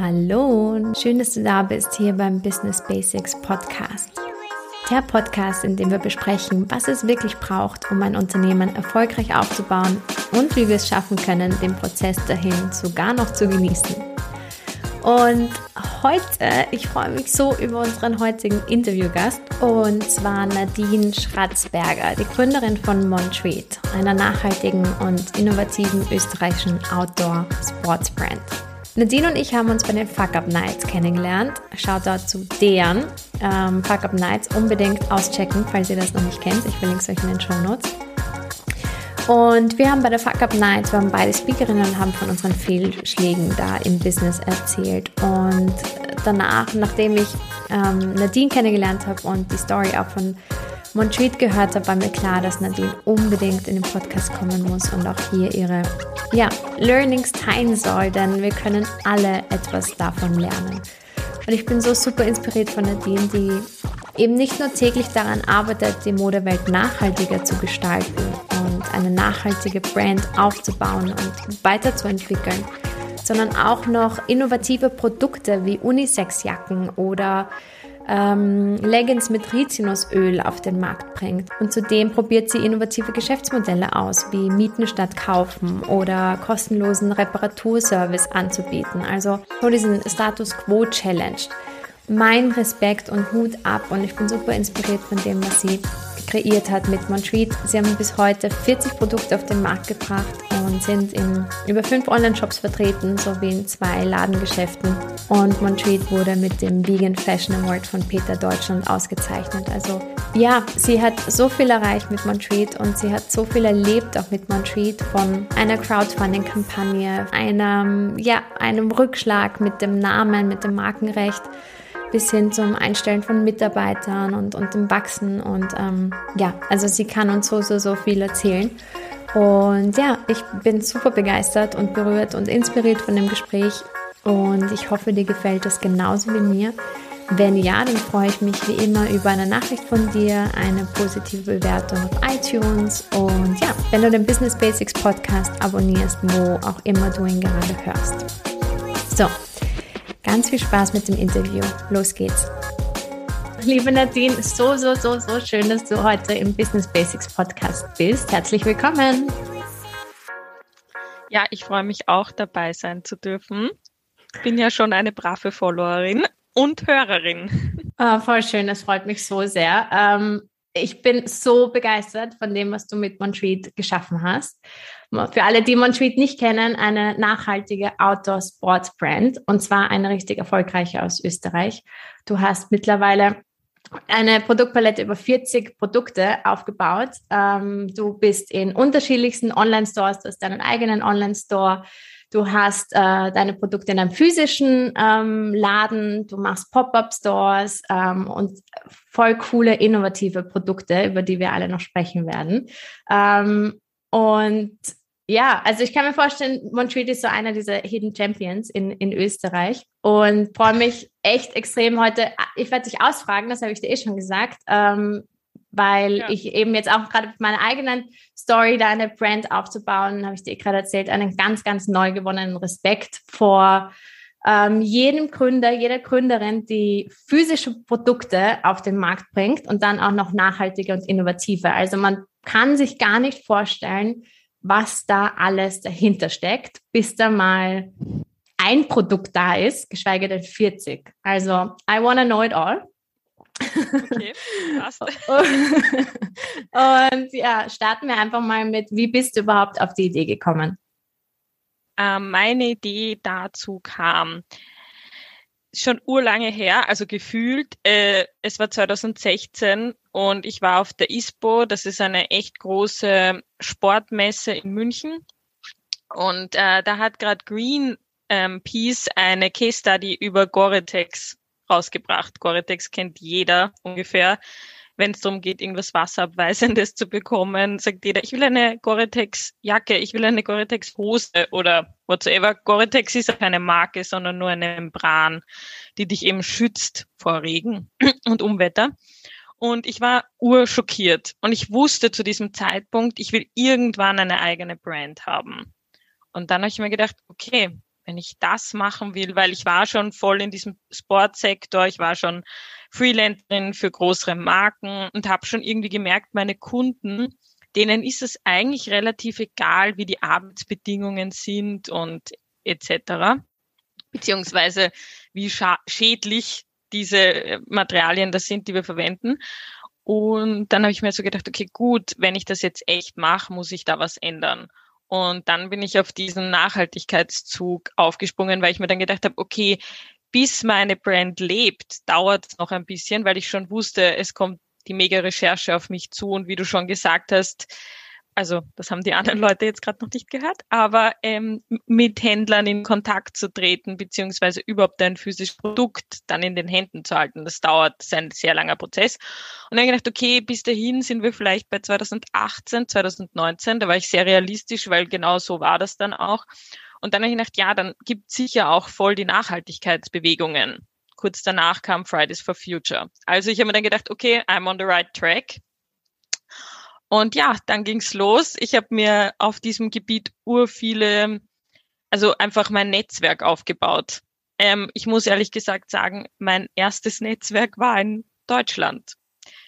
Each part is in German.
Hallo schön, dass du da bist hier beim Business Basics Podcast. Der Podcast, in dem wir besprechen, was es wirklich braucht, um ein Unternehmen erfolgreich aufzubauen und wie wir es schaffen können, den Prozess dahin sogar noch zu genießen. Und heute, ich freue mich so über unseren heutigen Interviewgast und zwar Nadine Schratzberger, die Gründerin von Montreat, einer nachhaltigen und innovativen österreichischen Outdoor-Sports-Brand. Nadine und ich haben uns bei den Fuck Up Nights kennengelernt. Schaut dort zu deren ähm, Fuck Up Nights unbedingt auschecken, falls ihr das noch nicht kennt. Ich verlinke es euch in den Show Notes. Und wir haben bei der Fuck Up Nights, wir haben beide Speakerinnen und haben von unseren Fehlschlägen da im Business erzählt. Und danach, nachdem ich ähm, Nadine kennengelernt habe und die Story auch von Montreat gehört habe, war mir klar, dass Nadine unbedingt in den Podcast kommen muss und auch hier ihre ja, Learnings teilen soll, denn wir können alle etwas davon lernen. Und ich bin so super inspiriert von Nadine, die eben nicht nur täglich daran arbeitet, die Modewelt nachhaltiger zu gestalten und eine nachhaltige Brand aufzubauen und weiterzuentwickeln, sondern auch noch innovative Produkte wie Unisex-Jacken oder ähm, Leggings mit Rizinusöl auf den Markt bringt. Und zudem probiert sie innovative Geschäftsmodelle aus, wie Mieten statt Kaufen oder kostenlosen Reparaturservice anzubieten. Also so diesen Status Quo Challenge. Mein Respekt und Hut ab und ich bin super inspiriert von dem, was sie kreiert hat mit Montreat. Sie haben bis heute 40 Produkte auf den Markt gebracht und sind in über fünf Online-Shops vertreten, sowie in zwei Ladengeschäften. Und Montreat wurde mit dem Vegan Fashion Award von Peter Deutschland ausgezeichnet. Also ja, sie hat so viel erreicht mit Montreat und sie hat so viel erlebt auch mit Montreat von einer Crowdfunding-Kampagne, einem, ja, einem Rückschlag mit dem Namen, mit dem Markenrecht bis hin zum Einstellen von Mitarbeitern und, und dem Wachsen. Und ähm, ja, also sie kann uns so, so, so viel erzählen. Und ja, ich bin super begeistert und berührt und inspiriert von dem Gespräch. Und ich hoffe, dir gefällt es genauso wie mir. Wenn ja, dann freue ich mich wie immer über eine Nachricht von dir, eine positive Bewertung auf iTunes und ja, wenn du den Business Basics Podcast abonnierst, wo auch immer du ihn gerade hörst. So, Ganz viel Spaß mit dem Interview. Los geht's. Liebe Nadine, so, so, so, so schön, dass du heute im Business Basics Podcast bist. Herzlich willkommen. Ja, ich freue mich auch dabei sein zu dürfen. Bin ja schon eine brave Followerin und Hörerin. Oh, voll schön, das freut mich so sehr. Ähm, ich bin so begeistert von dem, was du mit Montreat geschaffen hast. Für alle, die Montreat nicht kennen, eine nachhaltige Outdoor-Sports-Brand und zwar eine richtig erfolgreiche aus Österreich. Du hast mittlerweile eine Produktpalette über 40 Produkte aufgebaut. Ähm, du bist in unterschiedlichsten Online-Stores, du hast deinen eigenen Online-Store. Du hast äh, deine Produkte in einem physischen ähm, Laden, du machst Pop-up-Stores ähm, und voll coole, innovative Produkte, über die wir alle noch sprechen werden. Ähm, und ja, also ich kann mir vorstellen, Montreat ist so einer dieser Hidden Champions in, in Österreich und freue mich echt extrem heute. Ich werde dich ausfragen, das habe ich dir eh schon gesagt, ähm, weil ja. ich eben jetzt auch gerade mit meiner eigenen Story da eine Brand aufzubauen, habe ich dir gerade erzählt, einen ganz, ganz neu gewonnenen Respekt vor ähm, jedem Gründer, jeder Gründerin, die physische Produkte auf den Markt bringt und dann auch noch nachhaltiger und innovativer. Also man kann sich gar nicht vorstellen, was da alles dahinter steckt, bis da mal ein Produkt da ist, geschweige denn 40. Also, I wanna know it all. Okay, passt. Und ja, starten wir einfach mal mit, wie bist du überhaupt auf die Idee gekommen? Ähm, meine Idee dazu kam schon urlange her, also gefühlt, äh, es war 2016 und ich war auf der ISPO, das ist eine echt große Sportmesse in München. Und äh, da hat gerade Green ähm, Peace eine Case Study über Gore-Tex rausgebracht. Gore-Tex kennt jeder ungefähr. Wenn es darum geht, irgendwas Wasserabweisendes zu bekommen, sagt jeder, ich will eine Gore-Tex-Jacke, ich will eine Gore-Tex-Hose oder whatsoever. Gore-Tex ist keine Marke, sondern nur eine Membran, die dich eben schützt vor Regen und Umwetter. Und ich war urschockiert. Und ich wusste zu diesem Zeitpunkt, ich will irgendwann eine eigene Brand haben. Und dann habe ich mir gedacht, okay, wenn ich das machen will, weil ich war schon voll in diesem Sportsektor, ich war schon Freelancerin für größere Marken und habe schon irgendwie gemerkt, meine Kunden, denen ist es eigentlich relativ egal, wie die Arbeitsbedingungen sind und etc. Beziehungsweise wie schädlich diese äh, Materialien das sind, die wir verwenden. Und dann habe ich mir so gedacht, okay, gut, wenn ich das jetzt echt mache, muss ich da was ändern. Und dann bin ich auf diesen Nachhaltigkeitszug aufgesprungen, weil ich mir dann gedacht habe, okay, bis meine Brand lebt, dauert es noch ein bisschen, weil ich schon wusste, es kommt die mega Recherche auf mich zu. Und wie du schon gesagt hast, also das haben die anderen Leute jetzt gerade noch nicht gehört, aber ähm, mit Händlern in Kontakt zu treten, beziehungsweise überhaupt ein physisches Produkt dann in den Händen zu halten. Das dauert, das ist ein sehr langer Prozess. Und dann gedacht, okay, bis dahin sind wir vielleicht bei 2018, 2019, da war ich sehr realistisch, weil genau so war das dann auch. Und dann habe ich gedacht, ja, dann gibt sicher auch voll die Nachhaltigkeitsbewegungen. Kurz danach kam Fridays for Future. Also ich habe mir dann gedacht, okay, I'm on the right track. Und ja, dann ging's los. Ich habe mir auf diesem Gebiet ur viele, also einfach mein Netzwerk aufgebaut. Ähm, ich muss ehrlich gesagt sagen, mein erstes Netzwerk war in Deutschland,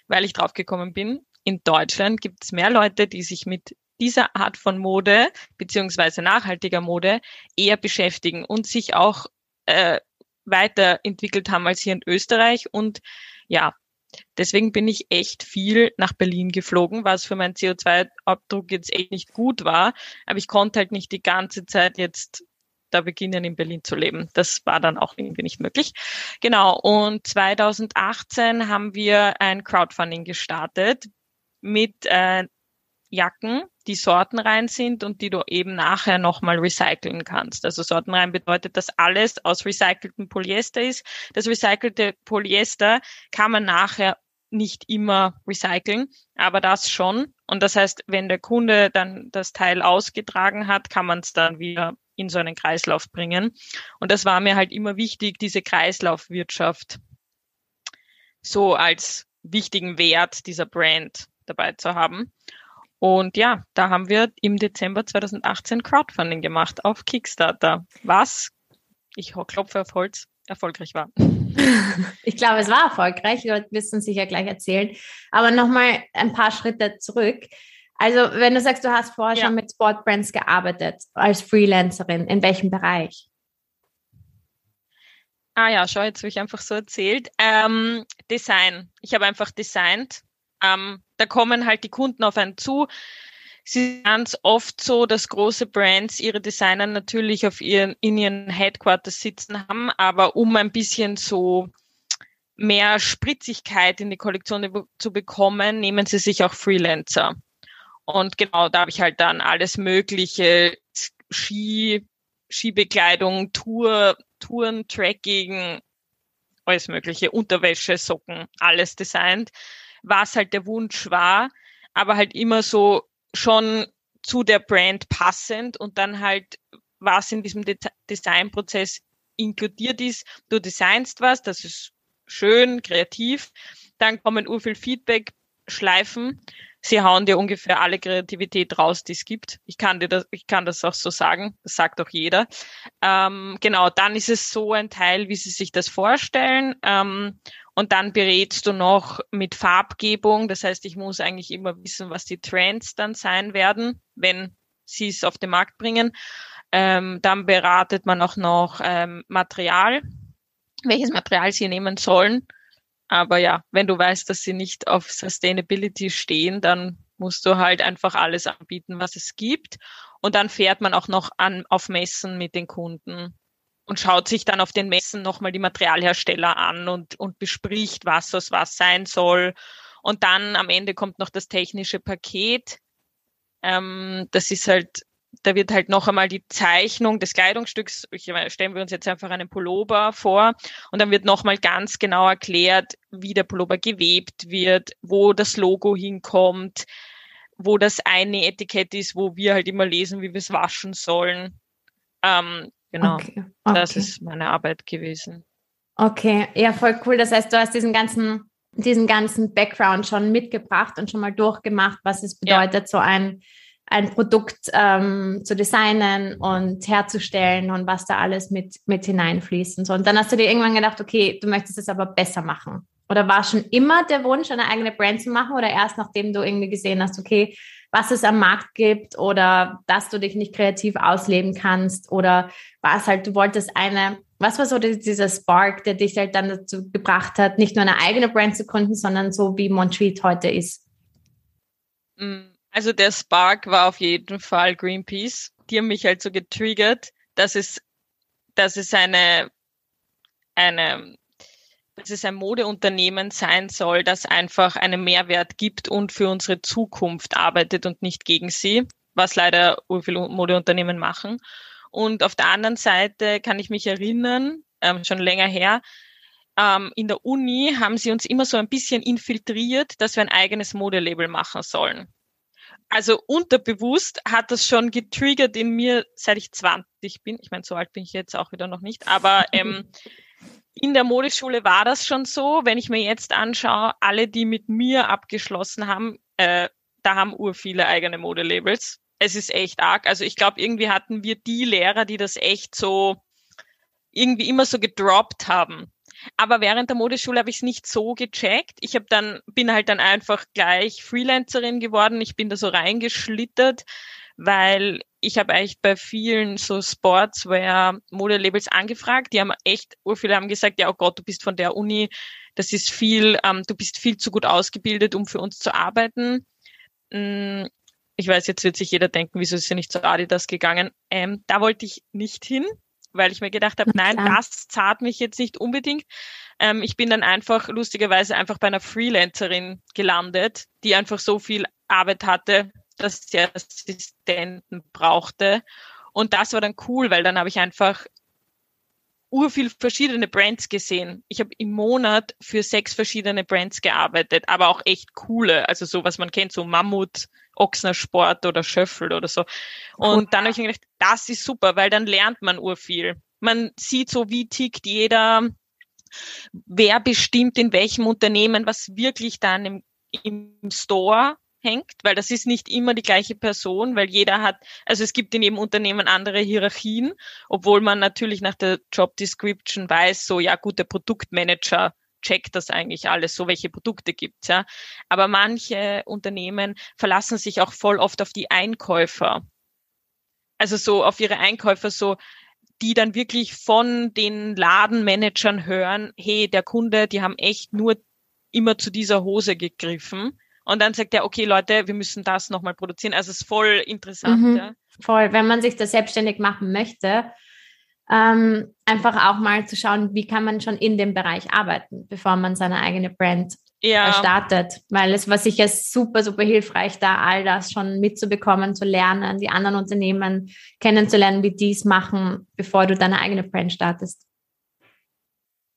weil ich draufgekommen bin. In Deutschland gibt es mehr Leute, die sich mit dieser Art von Mode beziehungsweise nachhaltiger Mode eher beschäftigen und sich auch äh, weiterentwickelt haben als hier in Österreich. Und ja, Deswegen bin ich echt viel nach Berlin geflogen, was für meinen CO2-Abdruck jetzt echt nicht gut war. Aber ich konnte halt nicht die ganze Zeit jetzt da beginnen, in Berlin zu leben. Das war dann auch irgendwie nicht möglich. Genau. Und 2018 haben wir ein Crowdfunding gestartet mit äh, Jacken, die sortenrein sind und die du eben nachher nochmal recyceln kannst. Also sortenrein bedeutet, dass alles aus recyceltem Polyester ist. Das recycelte Polyester kann man nachher nicht immer recyceln, aber das schon. Und das heißt, wenn der Kunde dann das Teil ausgetragen hat, kann man es dann wieder in so einen Kreislauf bringen. Und das war mir halt immer wichtig, diese Kreislaufwirtschaft so als wichtigen Wert dieser Brand dabei zu haben. Und ja, da haben wir im Dezember 2018 Crowdfunding gemacht auf Kickstarter, was, ich klopfe auf Holz, erfolgreich war. Ich glaube, es war erfolgreich, wir wirst uns sicher gleich erzählen. Aber nochmal ein paar Schritte zurück. Also, wenn du sagst, du hast vorher ja. schon mit Sportbrands gearbeitet als Freelancerin, in welchem Bereich? Ah ja, schau, jetzt habe ich einfach so erzählt. Ähm, Design. Ich habe einfach designt ähm, da kommen halt die Kunden auf einen zu. Es ist ganz oft so, dass große Brands ihre Designer natürlich auf ihren, in ihren Headquarters sitzen haben, aber um ein bisschen so mehr Spritzigkeit in die Kollektion zu bekommen, nehmen sie sich auch Freelancer. Und genau, da habe ich halt dann alles mögliche Ski, Skibekleidung, Tour, Touren, Tracking, alles mögliche, Unterwäsche, Socken, alles designt was halt der Wunsch war, aber halt immer so schon zu der Brand passend und dann halt was in diesem De Designprozess inkludiert ist. Du designst was, das ist schön, kreativ, dann kommen urviel Feedback, Schleifen. Sie hauen dir ungefähr alle Kreativität raus, die es gibt. Ich kann dir das, ich kann das auch so sagen. Das sagt auch jeder. Ähm, genau, dann ist es so ein Teil, wie sie sich das vorstellen. Ähm, und dann berätst du noch mit Farbgebung. Das heißt, ich muss eigentlich immer wissen, was die Trends dann sein werden, wenn sie es auf den Markt bringen. Ähm, dann beratet man auch noch ähm, Material, welches Material sie nehmen sollen. Aber ja, wenn du weißt, dass sie nicht auf Sustainability stehen, dann musst du halt einfach alles anbieten, was es gibt. Und dann fährt man auch noch an, auf Messen mit den Kunden und schaut sich dann auf den Messen nochmal die Materialhersteller an und, und bespricht, was aus was sein soll. Und dann am Ende kommt noch das technische Paket. Ähm, das ist halt, da wird halt noch einmal die Zeichnung des Kleidungsstücks, ich, stellen wir uns jetzt einfach einen Pullover vor und dann wird nochmal ganz genau erklärt, wie der Pullover gewebt wird, wo das Logo hinkommt, wo das eine Etikett ist, wo wir halt immer lesen, wie wir es waschen sollen. Ähm, Genau. Okay. Okay. Das ist meine Arbeit gewesen. Okay, ja, voll cool. Das heißt, du hast diesen ganzen, diesen ganzen Background schon mitgebracht und schon mal durchgemacht, was es bedeutet, ja. so ein ein Produkt ähm, zu designen und herzustellen und was da alles mit, mit hineinfließt und so. Und dann hast du dir irgendwann gedacht, okay, du möchtest es aber besser machen. Oder war schon immer der Wunsch, eine eigene Brand zu machen oder erst nachdem du irgendwie gesehen hast, okay, was es am Markt gibt oder dass du dich nicht kreativ ausleben kannst oder war es halt, du wolltest eine, was war so dieser Spark, der dich halt dann dazu gebracht hat, nicht nur eine eigene Brand zu gründen, sondern so wie Montreat heute ist? Mm, also der Spark war auf jeden Fall Greenpeace. Die haben mich halt so getriggert, dass es, dass es eine, eine dass es ein Modeunternehmen sein soll, das einfach einen Mehrwert gibt und für unsere Zukunft arbeitet und nicht gegen sie, was leider viele Modeunternehmen machen. Und auf der anderen Seite kann ich mich erinnern, ähm, schon länger her, ähm, in der Uni haben sie uns immer so ein bisschen infiltriert, dass wir ein eigenes Modelabel machen sollen. Also unterbewusst hat das schon getriggert in mir, seit ich 20 bin. Ich meine, so alt bin ich jetzt auch wieder noch nicht, aber ähm, in der Modeschule war das schon so. Wenn ich mir jetzt anschaue, alle, die mit mir abgeschlossen haben, äh, da haben ur viele eigene Modelabels. Es ist echt arg. Also ich glaube, irgendwie hatten wir die Lehrer, die das echt so irgendwie immer so gedroppt haben. Aber während der Modeschule habe ich es nicht so gecheckt. Ich habe dann bin halt dann einfach gleich Freelancerin geworden. Ich bin da so reingeschlittert, weil ich habe eigentlich bei vielen so Sportswear Modelabels angefragt. Die haben echt, viele haben gesagt, ja, oh Gott, du bist von der Uni, das ist viel, ähm, du bist viel zu gut ausgebildet, um für uns zu arbeiten. Mm, ich weiß, jetzt wird sich jeder denken, wieso ist sie nicht zu Adidas gegangen? Ähm, da wollte ich nicht hin, weil ich mir gedacht habe, nein, das zahlt mich jetzt nicht unbedingt. Ähm, ich bin dann einfach lustigerweise einfach bei einer Freelancerin gelandet, die einfach so viel Arbeit hatte, dass sie Assistenten brauchte. Und das war dann cool, weil dann habe ich einfach urviel verschiedene Brands gesehen. Ich habe im Monat für sechs verschiedene Brands gearbeitet, aber auch echt coole, also so was man kennt, so Mammut, Ochsner Sport oder Schöffel oder so. Und dann habe ich mir gedacht, das ist super, weil dann lernt man urviel. Man sieht so, wie tickt jeder, wer bestimmt in welchem Unternehmen, was wirklich dann im, im Store hängt, weil das ist nicht immer die gleiche Person, weil jeder hat, also es gibt in jedem Unternehmen andere Hierarchien, obwohl man natürlich nach der Job Description weiß, so ja gut, der Produktmanager checkt das eigentlich alles, so welche Produkte gibt's ja. Aber manche Unternehmen verlassen sich auch voll oft auf die Einkäufer. Also so auf ihre Einkäufer so, die dann wirklich von den Ladenmanagern hören, hey, der Kunde, die haben echt nur immer zu dieser Hose gegriffen und dann sagt er, okay, Leute, wir müssen das nochmal produzieren. Also es ist voll interessant. Mhm, ja. Voll, wenn man sich das selbstständig machen möchte, ähm, einfach auch mal zu schauen, wie kann man schon in dem Bereich arbeiten, bevor man seine eigene Brand ja. startet. Weil es war sicher super, super hilfreich, da all das schon mitzubekommen, zu lernen, die anderen Unternehmen kennenzulernen, wie die es machen, bevor du deine eigene Brand startest.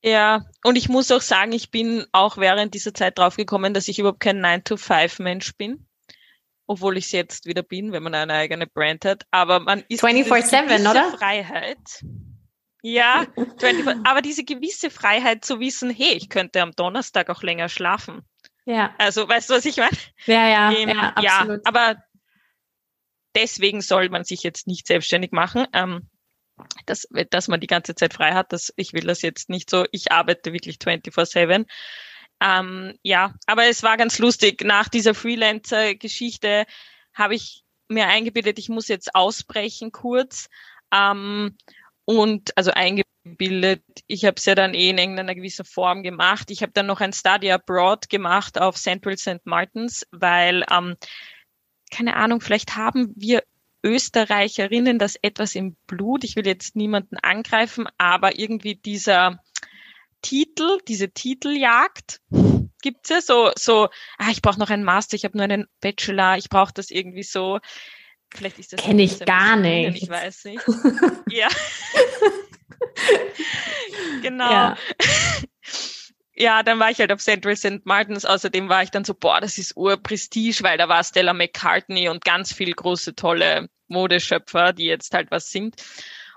Ja, und ich muss auch sagen, ich bin auch während dieser Zeit draufgekommen, dass ich überhaupt kein 9-to-5-Mensch bin. Obwohl ich es jetzt wieder bin, wenn man eine eigene Brand hat. Aber man ist 24-7, oder? Freiheit. Ja, 24, aber diese gewisse Freiheit zu wissen, hey, ich könnte am Donnerstag auch länger schlafen. Ja. Also, weißt du, was ich meine? Ja, ja, ähm, ja, absolut. Ja, aber deswegen soll man sich jetzt nicht selbstständig machen. Ähm, dass, dass man die ganze Zeit frei hat. Das, ich will das jetzt nicht so. Ich arbeite wirklich 24-7. Ähm, ja, aber es war ganz lustig. Nach dieser Freelancer-Geschichte habe ich mir eingebildet, ich muss jetzt ausbrechen kurz. Ähm, und also eingebildet, ich habe es ja dann eh in irgendeiner gewissen Form gemacht. Ich habe dann noch ein Study Abroad gemacht auf Central St. Martins, weil, ähm, keine Ahnung, vielleicht haben wir Österreicherinnen das etwas im Blut. Ich will jetzt niemanden angreifen, aber irgendwie dieser Titel, diese Titeljagd gibt's ja so, so, ah, ich brauche noch einen Master, ich habe nur einen Bachelor, ich brauche das irgendwie so. Vielleicht ist das kenne ich gar nicht. Ich weiß nicht. ja. genau. Ja. Ja, dann war ich halt auf Central St. Martins. Außerdem war ich dann so, boah, das ist Urprestige, weil da war Stella McCartney und ganz viel große, tolle Modeschöpfer, die jetzt halt was sind.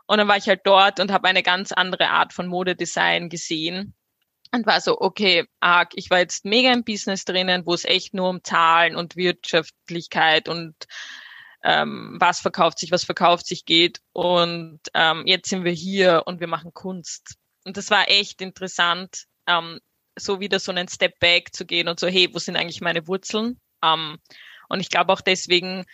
Und dann war ich halt dort und habe eine ganz andere Art von Modedesign gesehen und war so, okay, arg, ich war jetzt mega im Business drinnen, wo es echt nur um Zahlen und Wirtschaftlichkeit und ähm, was verkauft sich, was verkauft sich geht. Und ähm, jetzt sind wir hier und wir machen Kunst. Und das war echt interessant, ähm, so wieder so einen Step Back zu gehen und so, hey, wo sind eigentlich meine Wurzeln? Ähm, und ich glaube auch deswegen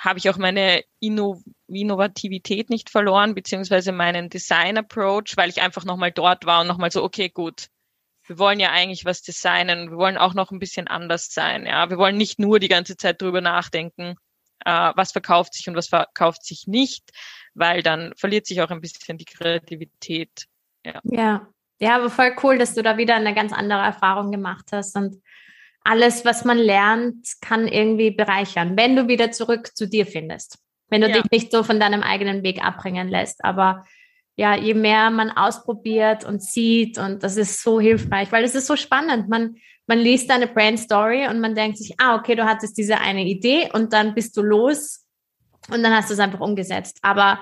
habe ich auch meine Inno Innovativität nicht verloren, beziehungsweise meinen Design Approach, weil ich einfach nochmal dort war und nochmal so, okay, gut, wir wollen ja eigentlich was designen, wir wollen auch noch ein bisschen anders sein, ja. Wir wollen nicht nur die ganze Zeit drüber nachdenken, äh, was verkauft sich und was verkauft sich nicht, weil dann verliert sich auch ein bisschen die Kreativität. Ja. ja. Ja, aber voll cool, dass du da wieder eine ganz andere Erfahrung gemacht hast und alles, was man lernt, kann irgendwie bereichern, wenn du wieder zurück zu dir findest. Wenn du ja. dich nicht so von deinem eigenen Weg abbringen lässt. Aber ja, je mehr man ausprobiert und sieht und das ist so hilfreich, weil es ist so spannend. Man, man liest deine Brand Story und man denkt sich, ah, okay, du hattest diese eine Idee und dann bist du los und dann hast du es einfach umgesetzt. Aber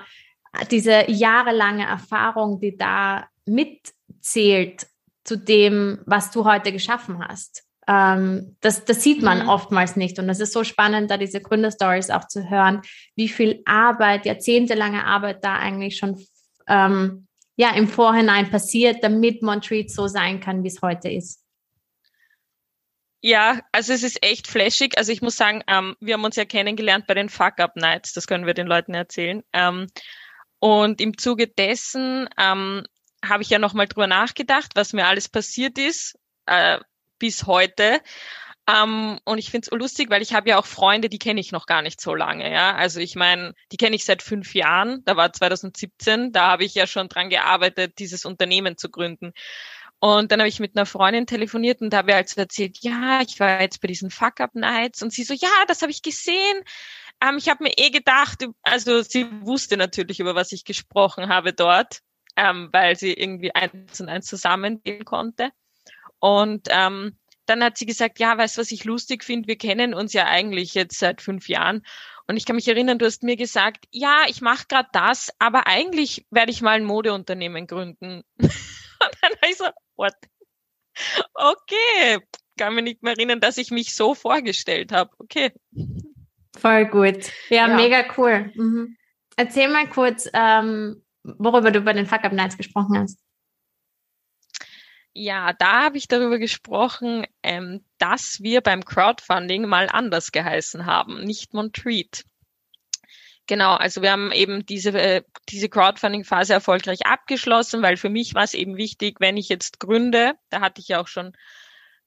diese jahrelange Erfahrung, die da mitzählt zu dem, was du heute geschaffen hast, ähm, das, das sieht man mhm. oftmals nicht. Und das ist so spannend, da diese Gründerstories auch zu hören, wie viel Arbeit, jahrzehntelange Arbeit da eigentlich schon ähm, ja, im Vorhinein passiert, damit Montreat so sein kann, wie es heute ist. Ja, also es ist echt flashig. Also ich muss sagen, ähm, wir haben uns ja kennengelernt bei den Fuck-Up-Nights, das können wir den Leuten erzählen. Ähm, und im Zuge dessen ähm, habe ich ja nochmal drüber nachgedacht, was mir alles passiert ist, äh, bis heute. Um, ähm, und ich finde es lustig, weil ich habe ja auch Freunde, die kenne ich noch gar nicht so lange. Ja, also ich meine, die kenne ich seit fünf Jahren. Da war 2017. Da habe ich ja schon dran gearbeitet, dieses Unternehmen zu gründen. Und dann habe ich mit einer Freundin telefoniert und da habe ich also erzählt, ja, ich war jetzt bei diesen Fuck-Up-Nights und sie so, ja, das habe ich gesehen. Ähm, ich habe mir eh gedacht, also sie wusste natürlich, über was ich gesprochen habe dort, ähm, weil sie irgendwie eins und eins zusammengehen konnte. Und ähm, dann hat sie gesagt, ja, weißt du, was ich lustig finde? Wir kennen uns ja eigentlich jetzt seit fünf Jahren. Und ich kann mich erinnern, du hast mir gesagt, ja, ich mache gerade das, aber eigentlich werde ich mal ein Modeunternehmen gründen. Und dann habe ich so, what? Okay, kann mich nicht mehr erinnern, dass ich mich so vorgestellt habe. Okay. Voll gut. Ja, ja. mega cool. Mhm. Erzähl mal kurz, ähm, worüber du bei den Fuck Up Nights gesprochen hast. Ja, da habe ich darüber gesprochen, ähm, dass wir beim Crowdfunding mal anders geheißen haben, nicht Montreat. Genau, also wir haben eben diese, äh, diese Crowdfunding-Phase erfolgreich abgeschlossen, weil für mich war es eben wichtig, wenn ich jetzt gründe, da hatte ich ja auch schon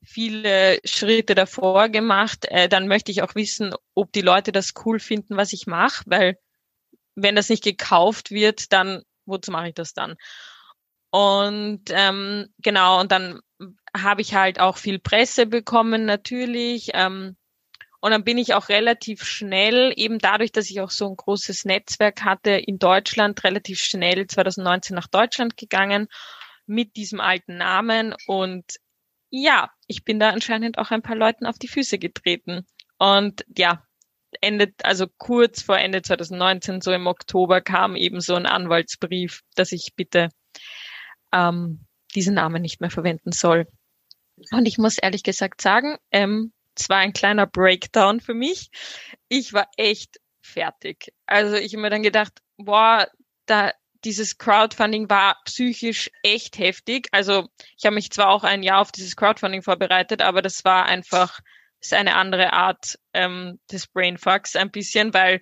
viele Schritte davor gemacht, äh, dann möchte ich auch wissen, ob die Leute das cool finden, was ich mache, weil wenn das nicht gekauft wird, dann wozu mache ich das dann? Und ähm, genau, und dann habe ich halt auch viel Presse bekommen natürlich. Ähm, und dann bin ich auch relativ schnell, eben dadurch, dass ich auch so ein großes Netzwerk hatte in Deutschland, relativ schnell 2019 nach Deutschland gegangen mit diesem alten Namen. Und ja, ich bin da anscheinend auch ein paar Leuten auf die Füße getreten. Und ja, Ende, also kurz vor Ende 2019, so im Oktober, kam eben so ein Anwaltsbrief, dass ich bitte ähm, diesen Namen nicht mehr verwenden soll. Und ich muss ehrlich gesagt sagen, ähm, es war ein kleiner Breakdown für mich. Ich war echt fertig. Also ich habe mir dann gedacht, boah, da dieses Crowdfunding war psychisch echt heftig. Also ich habe mich zwar auch ein Jahr auf dieses Crowdfunding vorbereitet, aber das war einfach ist eine andere Art ähm, des Brainfucks ein bisschen, weil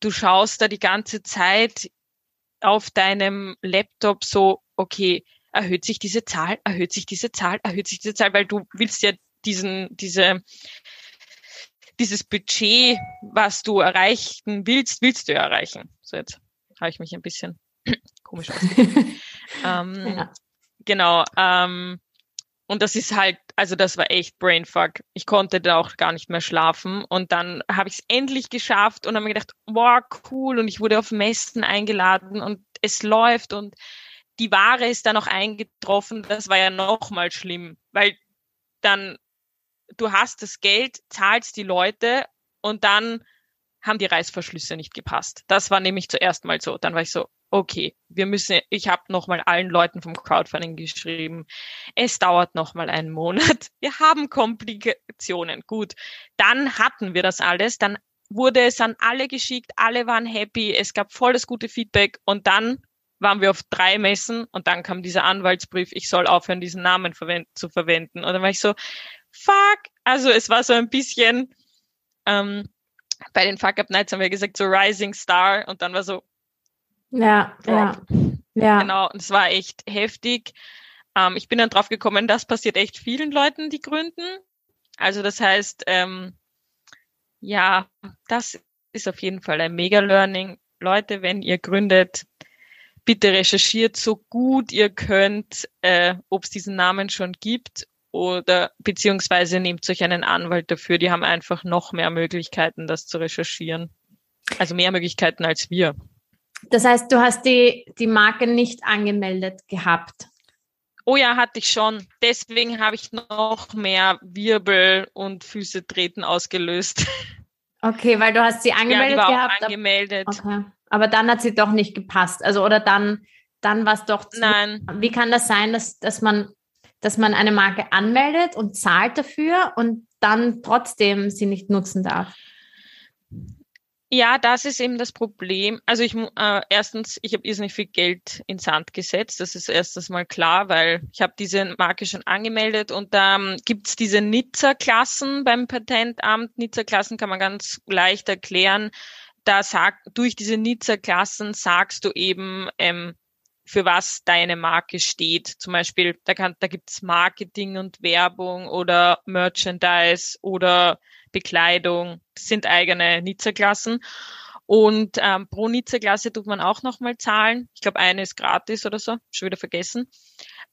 du schaust da die ganze Zeit auf deinem Laptop so, okay, erhöht sich diese Zahl, erhöht sich diese Zahl, erhöht sich diese Zahl, weil du willst ja diesen, diese, dieses Budget, was du erreichen willst, willst du ja erreichen. So jetzt habe ich mich ein bisschen komisch ähm, ja. Genau. Ähm, und das ist halt, also das war echt Brainfuck. Ich konnte da auch gar nicht mehr schlafen. Und dann habe ich es endlich geschafft und habe mir gedacht, wow, cool. Und ich wurde auf Messen eingeladen und es läuft und die Ware ist dann auch eingetroffen. Das war ja noch mal schlimm, weil dann du hast das Geld, zahlst die Leute und dann haben die Reißverschlüsse nicht gepasst. Das war nämlich zuerst mal so. Dann war ich so, okay, wir müssen, ich habe nochmal allen Leuten vom Crowdfunding geschrieben, es dauert nochmal einen Monat, wir haben Komplikationen. Gut, dann hatten wir das alles, dann wurde es an alle geschickt, alle waren happy, es gab voll das gute Feedback und dann waren wir auf drei Messen und dann kam dieser Anwaltsbrief, ich soll aufhören, diesen Namen verwend zu verwenden. Und dann war ich so, fuck. Also es war so ein bisschen, ähm, bei den Fuck Up Nights haben wir gesagt, so Rising Star und dann war so, ja, ja, ja. Genau, und es war echt heftig. Ähm, ich bin dann drauf gekommen, das passiert echt vielen Leuten, die gründen. Also das heißt, ähm, ja, das ist auf jeden Fall ein Mega-Learning. Leute, wenn ihr gründet, bitte recherchiert so gut ihr könnt, äh, ob es diesen Namen schon gibt oder beziehungsweise nehmt euch einen Anwalt dafür. Die haben einfach noch mehr Möglichkeiten, das zu recherchieren. Also mehr Möglichkeiten als wir. Das heißt, du hast die, die Marke nicht angemeldet gehabt. Oh ja, hatte ich schon. Deswegen habe ich noch mehr Wirbel und Füße treten ausgelöst. Okay, weil du hast sie angemeldet ja, die war gehabt. Auch angemeldet. Okay. Aber dann hat sie doch nicht gepasst. Also oder dann, dann war es doch. Zu, Nein. Wie kann das sein, dass, dass man, dass man eine Marke anmeldet und zahlt dafür und dann trotzdem sie nicht nutzen darf? Ja, das ist eben das Problem. Also ich äh, erstens, ich habe irrsinnig viel Geld ins Sand gesetzt. Das ist erstens mal klar, weil ich habe diese Marke schon angemeldet und da ähm, gibt's diese Nizza-Klassen beim Patentamt. Nizza-Klassen kann man ganz leicht erklären. Da sagt durch diese Nizza-Klassen sagst du eben ähm, für was deine Marke steht. Zum Beispiel, da, kann, da gibt's Marketing und Werbung oder Merchandise oder Bekleidung. Das sind eigene Nizza-Klassen. Und ähm, pro Nizza-Klasse tut man auch nochmal zahlen. Ich glaube, eine ist gratis oder so. Schon wieder vergessen.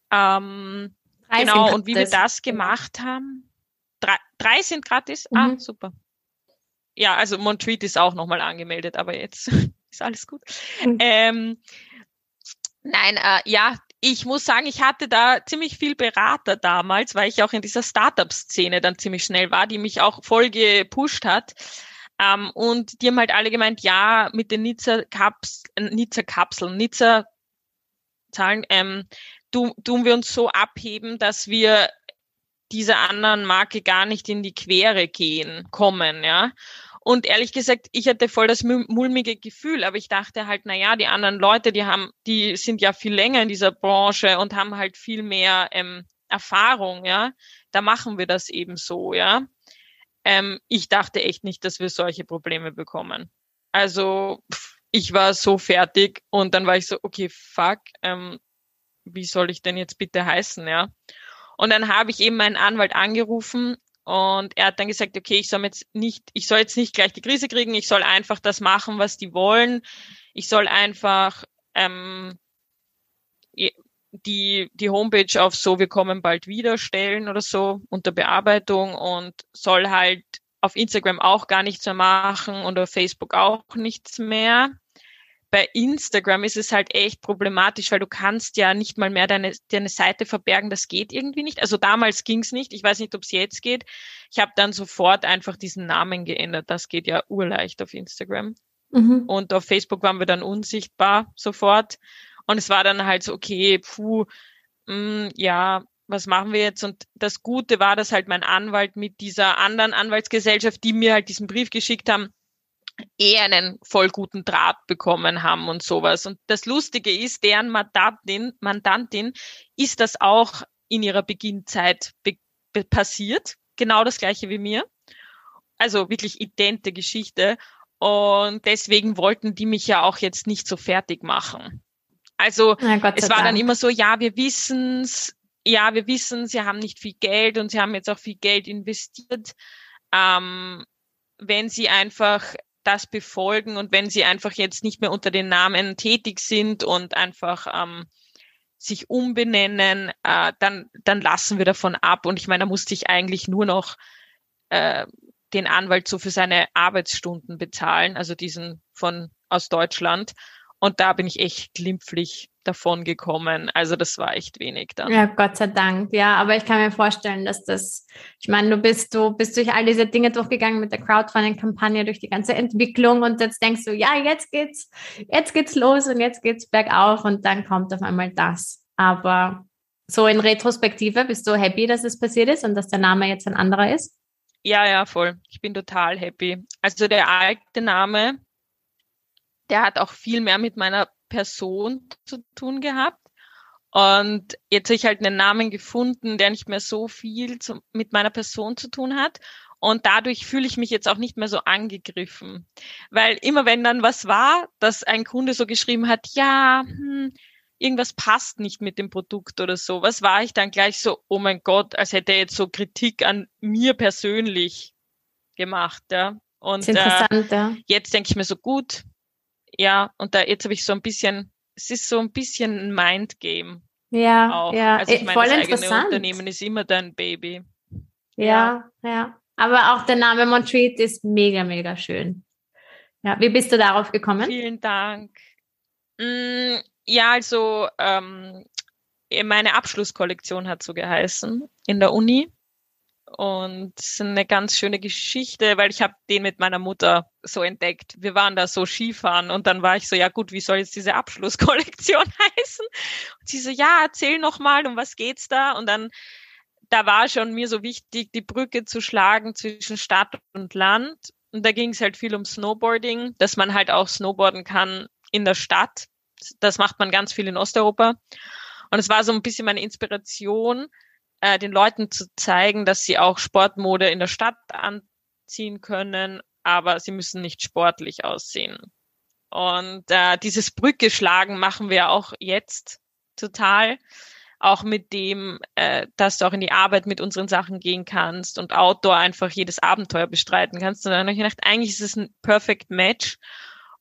Ähm, genau, und wie wir das gemacht haben. Drei, drei sind gratis? Ah, mhm. Ah, super. Ja, also Montreat ist auch nochmal angemeldet, aber jetzt ist alles gut. Mhm. Ähm, nein, äh, ja, ich muss sagen, ich hatte da ziemlich viel Berater damals, weil ich auch in dieser Startup-Szene dann ziemlich schnell war, die mich auch voll gepusht hat. Ähm, und die haben halt alle gemeint, ja, mit den Nizza-Kapseln, Nizza-Kapseln, Nizza-Zahlen, ähm, tun, tun wir uns so abheben, dass wir dieser anderen Marke gar nicht in die Quere gehen, kommen, ja. Und ehrlich gesagt, ich hatte voll das mulmige Gefühl, aber ich dachte halt, na ja, die anderen Leute, die haben, die sind ja viel länger in dieser Branche und haben halt viel mehr ähm, Erfahrung, ja. Da machen wir das eben so, ja. Ähm, ich dachte echt nicht, dass wir solche Probleme bekommen. Also ich war so fertig und dann war ich so, okay, fuck, ähm, wie soll ich denn jetzt bitte heißen, ja? Und dann habe ich eben meinen Anwalt angerufen und er hat dann gesagt, okay, ich soll jetzt nicht, ich soll jetzt nicht gleich die Krise kriegen, ich soll einfach das machen, was die wollen. Ich soll einfach ähm, die, die Homepage auf so, wir kommen bald wieder stellen oder so unter Bearbeitung und soll halt auf Instagram auch gar nichts mehr machen und auf Facebook auch nichts mehr bei Instagram ist es halt echt problematisch, weil du kannst ja nicht mal mehr deine, deine Seite verbergen. Das geht irgendwie nicht. Also damals ging es nicht. Ich weiß nicht, ob es jetzt geht. Ich habe dann sofort einfach diesen Namen geändert. Das geht ja urleicht auf Instagram. Mhm. Und auf Facebook waren wir dann unsichtbar sofort. Und es war dann halt so, okay, puh, mh, mm, ja, was machen wir jetzt? Und das Gute war, dass halt mein Anwalt mit dieser anderen Anwaltsgesellschaft, die mir halt diesen Brief geschickt haben, eh einen voll guten Draht bekommen haben und sowas. Und das Lustige ist, deren Mandantin, Mandantin ist das auch in ihrer Beginnzeit be passiert. Genau das gleiche wie mir. Also wirklich idente Geschichte. Und deswegen wollten die mich ja auch jetzt nicht so fertig machen. Also es war Dank. dann immer so, ja, wir wissen's, ja, wir wissen, sie haben nicht viel Geld und sie haben jetzt auch viel Geld investiert. Ähm, wenn sie einfach das befolgen und wenn sie einfach jetzt nicht mehr unter den Namen tätig sind und einfach ähm, sich umbenennen, äh, dann, dann lassen wir davon ab. Und ich meine, da musste ich eigentlich nur noch äh, den Anwalt so für seine Arbeitsstunden bezahlen, also diesen von aus Deutschland. Und da bin ich echt glimpflich davon gekommen. Also das war echt wenig dann. Ja, Gott sei Dank. Ja, aber ich kann mir vorstellen, dass das, ich meine, du bist, du bist durch all diese Dinge durchgegangen mit der Crowdfunding-Kampagne, durch die ganze Entwicklung und jetzt denkst du, ja, jetzt geht's, jetzt geht's los und jetzt geht's bergauf und dann kommt auf einmal das. Aber so in Retrospektive bist du happy, dass es passiert ist und dass der Name jetzt ein anderer ist? Ja, ja, voll. Ich bin total happy. Also der alte Name, der hat auch viel mehr mit meiner Person zu tun gehabt. Und jetzt habe ich halt einen Namen gefunden, der nicht mehr so viel zu, mit meiner Person zu tun hat. Und dadurch fühle ich mich jetzt auch nicht mehr so angegriffen. Weil immer wenn dann was war, dass ein Kunde so geschrieben hat, ja, hm, irgendwas passt nicht mit dem Produkt oder so, was war ich dann gleich so, oh mein Gott, als hätte er jetzt so Kritik an mir persönlich gemacht, ja. Und äh, ja. jetzt denke ich mir so gut, ja, und da jetzt habe ich so ein bisschen, es ist so ein bisschen ein Mindgame. Ja, auch. ja, also ich meine, voll das eigene Unternehmen ist immer dein Baby. Ja, ja, ja. Aber auch der Name Montreat ist mega, mega schön. Ja, wie bist du darauf gekommen? Vielen Dank. Mm, ja, also ähm, meine Abschlusskollektion hat so geheißen in der Uni. Und eine ganz schöne Geschichte, weil ich habe den mit meiner Mutter so entdeckt. Wir waren da so Skifahren und dann war ich so, ja gut, wie soll jetzt diese Abschlusskollektion heißen? Und sie so, ja, erzähl noch mal, um was geht's da? Und dann, da war schon mir so wichtig, die Brücke zu schlagen zwischen Stadt und Land. Und da ging es halt viel um Snowboarding, dass man halt auch snowboarden kann in der Stadt. Das macht man ganz viel in Osteuropa. Und es war so ein bisschen meine Inspiration, äh, den Leuten zu zeigen, dass sie auch Sportmode in der Stadt anziehen können, aber sie müssen nicht sportlich aussehen. Und äh, dieses Brücke schlagen machen wir auch jetzt total. Auch mit dem, äh, dass du auch in die Arbeit mit unseren Sachen gehen kannst und Outdoor einfach jedes Abenteuer bestreiten kannst. Und dann habe ich gedacht, eigentlich ist es ein Perfect Match.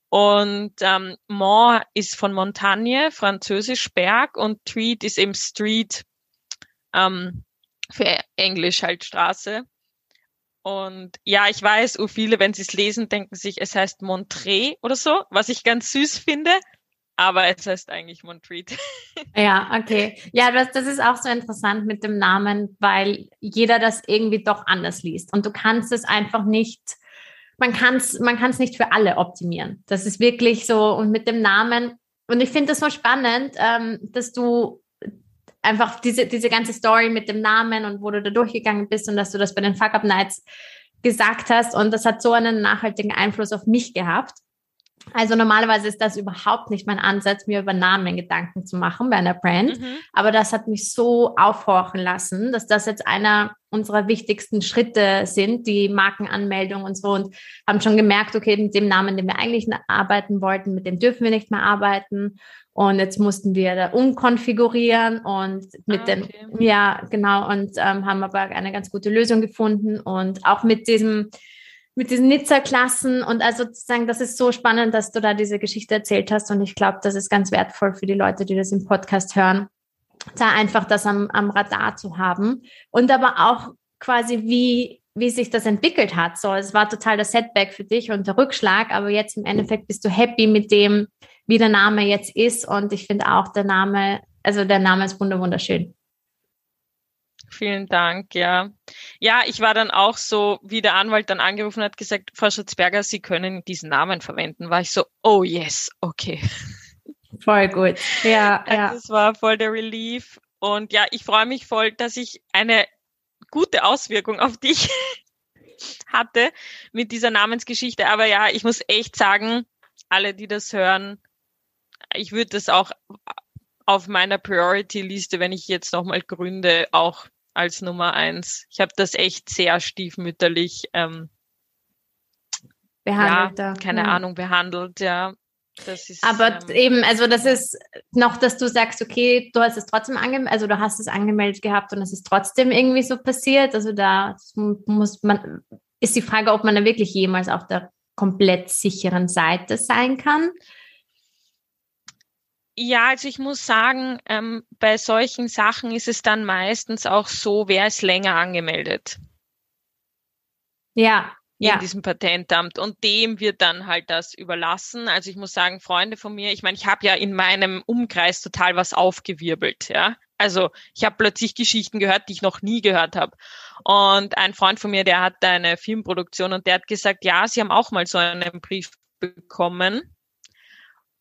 Und ähm, Mont ist von Montagne, französisch Berg, und Treat ist eben Street, ähm, für Englisch halt Straße. Und ja, ich weiß, oh viele, wenn sie es lesen, denken sich, es heißt Montré oder so, was ich ganz süß finde. Aber es heißt eigentlich Montreat. Ja, okay. Ja, das, das ist auch so interessant mit dem Namen, weil jeder das irgendwie doch anders liest. Und du kannst es einfach nicht, man kann es man kann's nicht für alle optimieren. Das ist wirklich so. Und mit dem Namen, und ich finde das so spannend, ähm, dass du einfach diese, diese ganze Story mit dem Namen und wo du da durchgegangen bist und dass du das bei den Fuck Up Nights gesagt hast. Und das hat so einen nachhaltigen Einfluss auf mich gehabt. Also normalerweise ist das überhaupt nicht mein Ansatz, mir über Namen Gedanken zu machen bei einer Brand. Mhm. Aber das hat mich so aufhorchen lassen, dass das jetzt einer unserer wichtigsten Schritte sind, die Markenanmeldung und so. Und haben schon gemerkt, okay, mit dem Namen, den wir eigentlich arbeiten wollten, mit dem dürfen wir nicht mehr arbeiten. Und jetzt mussten wir da umkonfigurieren und mit ah, okay. dem, ja, genau, und ähm, haben aber eine ganz gute Lösung gefunden und auch mit diesem, mit diesen Nizza-Klassen und also sozusagen, das ist so spannend, dass du da diese Geschichte erzählt hast und ich glaube, das ist ganz wertvoll für die Leute, die das im Podcast hören, da einfach das am, am Radar zu haben und aber auch quasi wie wie sich das entwickelt hat. So, es war total der Setback für dich und der Rückschlag, aber jetzt im Endeffekt bist du happy mit dem, wie der Name jetzt ist. Und ich finde auch der Name, also der Name ist wunderschön. Vielen Dank, ja. Ja, ich war dann auch so, wie der Anwalt dann angerufen hat, gesagt, Frau Schutzberger, Sie können diesen Namen verwenden. War ich so, oh yes, okay. Voll gut. Ja, ja. Das war voll der Relief. Und ja, ich freue mich voll, dass ich eine gute Auswirkung auf dich hatte mit dieser Namensgeschichte. Aber ja, ich muss echt sagen, alle, die das hören, ich würde das auch auf meiner Priority-Liste, wenn ich jetzt nochmal gründe, auch als Nummer eins. Ich habe das echt sehr stiefmütterlich ähm, behandelt. Ja, keine ja. Ahnung, behandelt, ja. Ist, Aber ähm, eben, also das ist noch, dass du sagst, okay, du hast es trotzdem angemeldet, also du hast es angemeldet gehabt und es ist trotzdem irgendwie so passiert. Also da muss man, ist die Frage, ob man da wirklich jemals auf der komplett sicheren Seite sein kann. Ja, also ich muss sagen, ähm, bei solchen Sachen ist es dann meistens auch so, wer ist länger angemeldet. Ja, in ja. diesem Patentamt und dem wird dann halt das überlassen. Also ich muss sagen, Freunde von mir, ich meine, ich habe ja in meinem Umkreis total was aufgewirbelt, ja. Also ich habe plötzlich Geschichten gehört, die ich noch nie gehört habe. Und ein Freund von mir, der hat eine Filmproduktion und der hat gesagt, ja, sie haben auch mal so einen Brief bekommen.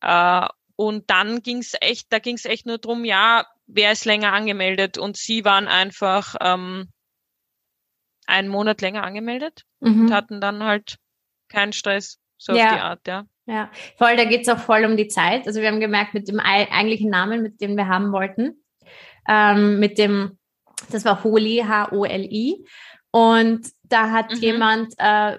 Äh, und dann ging es echt, da ging es echt nur drum, ja, wer ist länger angemeldet? Und sie waren einfach ähm, einen Monat länger angemeldet mhm. und hatten dann halt keinen Stress, so ja. auf die Art, ja. Ja, voll, da geht's auch voll um die Zeit. Also wir haben gemerkt, mit dem eigentlichen Namen, mit dem wir haben wollten, ähm, mit dem, das war Holi, H-O-L-I. Und da hat mhm. jemand äh,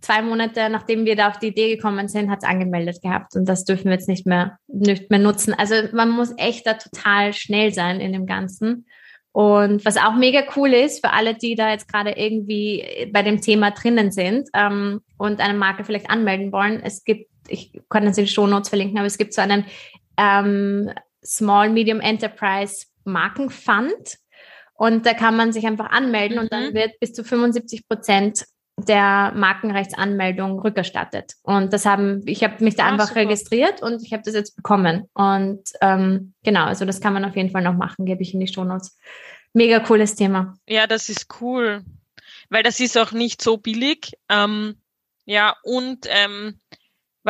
zwei Monate, nachdem wir da auf die Idee gekommen sind, hat es angemeldet gehabt. Und das dürfen wir jetzt nicht mehr, nicht mehr nutzen. Also man muss echt da total schnell sein in dem Ganzen. Und was auch mega cool ist für alle, die da jetzt gerade irgendwie bei dem Thema drinnen sind ähm, und eine Marke vielleicht anmelden wollen, es gibt, ich kann das in den Show Notes verlinken, aber es gibt so einen ähm, Small Medium Enterprise Markenfund und da kann man sich einfach anmelden mhm. und dann mhm. wird bis zu 75 Prozent der Markenrechtsanmeldung rückerstattet. Und das haben, ich habe mich da ah, einfach super. registriert und ich habe das jetzt bekommen. Und ähm, genau, also das kann man auf jeden Fall noch machen, gebe ich in die Shownotes. Mega cooles Thema. Ja, das ist cool, weil das ist auch nicht so billig. Ähm, ja, und ähm,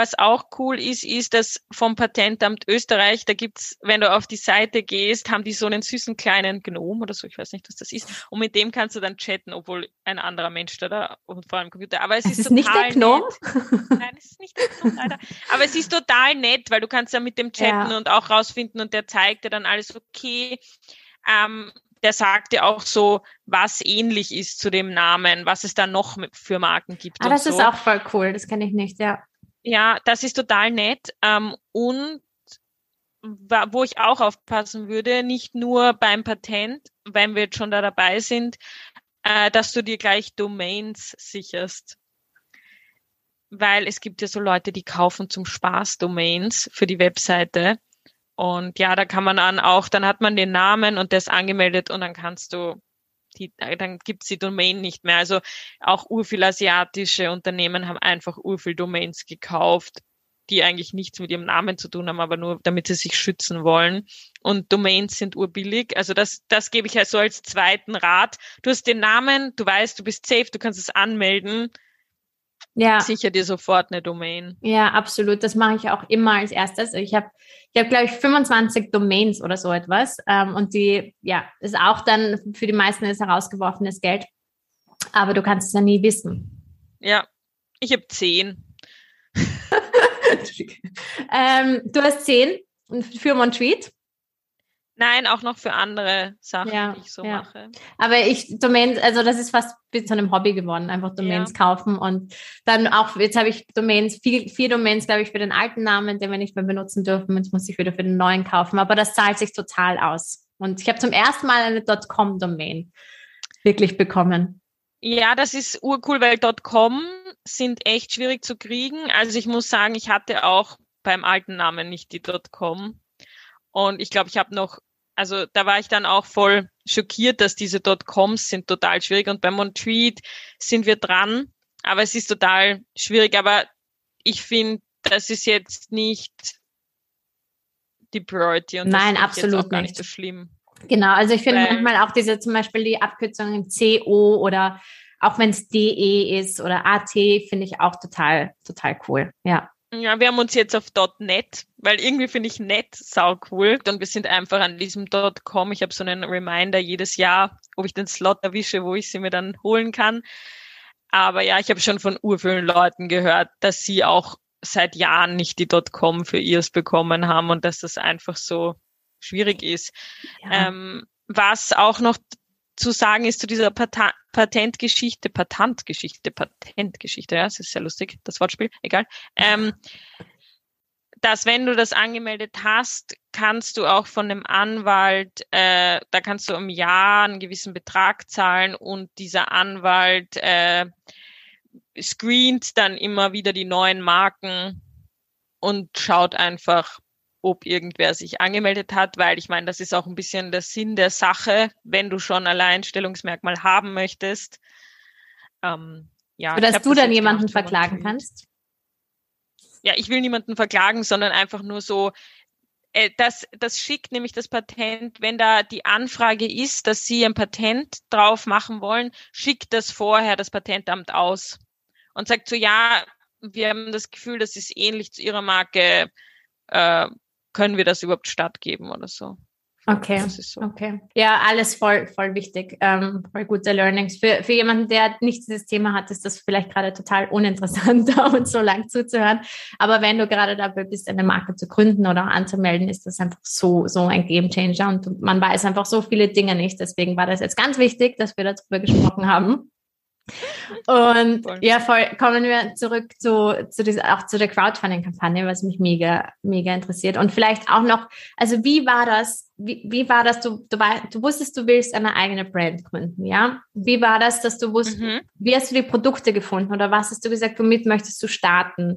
was auch cool ist, ist, dass vom Patentamt Österreich, da gibt's, wenn du auf die Seite gehst, haben die so einen süßen kleinen Gnom oder so, ich weiß nicht, was das ist. Und mit dem kannst du dann chatten, obwohl ein anderer Mensch da, da und vor allem Computer. Aber es ist, ist nicht der Gnome? Nein, es ist nicht der Gnome, leider. Aber es ist total nett, weil du kannst ja mit dem chatten ja. und auch rausfinden und der zeigt dir dann alles okay. Ähm, der sagt dir auch so, was ähnlich ist zu dem Namen, was es da noch für Marken gibt. Ah, das so. ist auch voll cool, das kenne ich nicht, ja. Ja, das ist total nett. Ähm, und wo ich auch aufpassen würde, nicht nur beim Patent, wenn wir jetzt schon da dabei sind, äh, dass du dir gleich Domains sicherst. Weil es gibt ja so Leute, die kaufen zum Spaß Domains für die Webseite. Und ja, da kann man dann auch, dann hat man den Namen und ist angemeldet und dann kannst du die, dann gibt's die Domain nicht mehr. Also auch urviel asiatische Unternehmen haben einfach urviel Domains gekauft, die eigentlich nichts mit ihrem Namen zu tun haben, aber nur damit sie sich schützen wollen. Und Domains sind urbillig. Also das, das gebe ich ja so als zweiten Rat. Du hast den Namen, du weißt, du bist safe, du kannst es anmelden ja. sicher dir sofort eine Domain. Ja, absolut. Das mache ich auch immer als erstes. Ich habe, ich habe, glaube ich, 25 Domains oder so etwas. Ähm, und die, ja, ist auch dann für die meisten ist herausgeworfenes Geld. Aber du kannst es ja nie wissen. Ja, ich habe zehn. ähm, du hast zehn für Montreat. Nein, auch noch für andere Sachen, ja, die ich so ja. mache. Aber ich, Domains, also das ist fast zu einem Hobby geworden, einfach Domains ja. kaufen und dann auch, jetzt habe ich Domains, vier, vier Domains, glaube ich, für den alten Namen, den wir nicht mehr benutzen dürfen. Jetzt muss ich wieder für den neuen kaufen. Aber das zahlt sich total aus. Und ich habe zum ersten Mal eine .com-Domain wirklich bekommen. Ja, das ist urcool, weil .com sind echt schwierig zu kriegen. Also ich muss sagen, ich hatte auch beim alten Namen nicht die .com. Und ich glaube, ich habe noch also da war ich dann auch voll schockiert, dass diese Dotcoms sind total schwierig und bei Montreat sind wir dran, aber es ist total schwierig. Aber ich finde, das ist jetzt nicht die Priority und Nein, das absolut jetzt auch gar nicht. so schlimm. Genau, also ich finde manchmal auch diese zum Beispiel die Abkürzungen CO oder auch wenn es DE ist oder AT, finde ich auch total, total cool. Ja. Ja, wir haben uns jetzt auf .net, weil irgendwie finde ich net sau cool und wir sind einfach an diesem .com. Ich habe so einen Reminder jedes Jahr, ob ich den Slot erwische, wo ich sie mir dann holen kann. Aber ja, ich habe schon von urvielen Leuten gehört, dass sie auch seit Jahren nicht die .com für ihrs bekommen haben und dass das einfach so schwierig ist. Ja. Ähm, was auch noch zu sagen ist zu dieser Pat Patentgeschichte, Patentgeschichte, Patentgeschichte, ja, es ist sehr lustig, das Wortspiel, egal. Ähm, dass wenn du das angemeldet hast, kannst du auch von dem Anwalt, äh, da kannst du im Jahr einen gewissen Betrag zahlen und dieser Anwalt äh, screent dann immer wieder die neuen Marken und schaut einfach, ob irgendwer sich angemeldet hat, weil ich meine, das ist auch ein bisschen der Sinn der Sache, wenn du schon Alleinstellungsmerkmal haben möchtest. Ähm, ja, Sodass du das dann jemanden verklagen kannst? Ja, ich will niemanden verklagen, sondern einfach nur so, äh, das, das schickt nämlich das Patent, wenn da die Anfrage ist, dass Sie ein Patent drauf machen wollen, schickt das vorher das Patentamt aus und sagt so, ja, wir haben das Gefühl, das ist ähnlich zu Ihrer Marke, äh, können wir das überhaupt stattgeben oder so. Okay, so. okay. Ja, alles voll, voll wichtig. Ähm, voll gute Learnings. Für, für jemanden, der nicht dieses Thema hat, ist das vielleicht gerade total uninteressant, da uns so lang zuzuhören. Aber wenn du gerade dabei bist, eine Marke zu gründen oder anzumelden, ist das einfach so, so ein Game Changer und man weiß einfach so viele Dinge nicht. Deswegen war das jetzt ganz wichtig, dass wir darüber gesprochen haben. Und voll. ja, voll, kommen wir zurück zu, zu dieser, auch zu der Crowdfunding-Kampagne, was mich mega, mega interessiert. Und vielleicht auch noch, also wie war das, wie, wie war das, du, du, war, du wusstest, du willst eine eigene Brand gründen, ja? Wie war das, dass du wusstest, mhm. wie hast du die Produkte gefunden oder was hast du gesagt, womit möchtest du starten?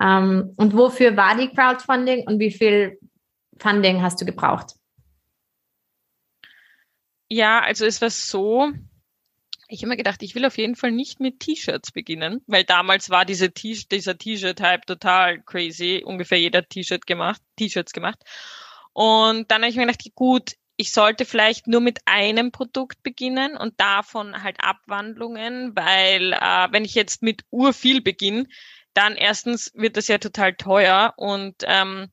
Ähm, und wofür war die Crowdfunding und wie viel Funding hast du gebraucht? Ja, also es war so, ich habe mir gedacht, ich will auf jeden Fall nicht mit T-Shirts beginnen, weil damals war diese T dieser T-Shirt-Hype total crazy. Ungefähr jeder T-Shirt gemacht, T-Shirts gemacht. Und dann habe ich mir gedacht, gut, ich sollte vielleicht nur mit einem Produkt beginnen und davon halt Abwandlungen, weil äh, wenn ich jetzt mit urviel beginne, dann erstens wird das ja total teuer und ähm,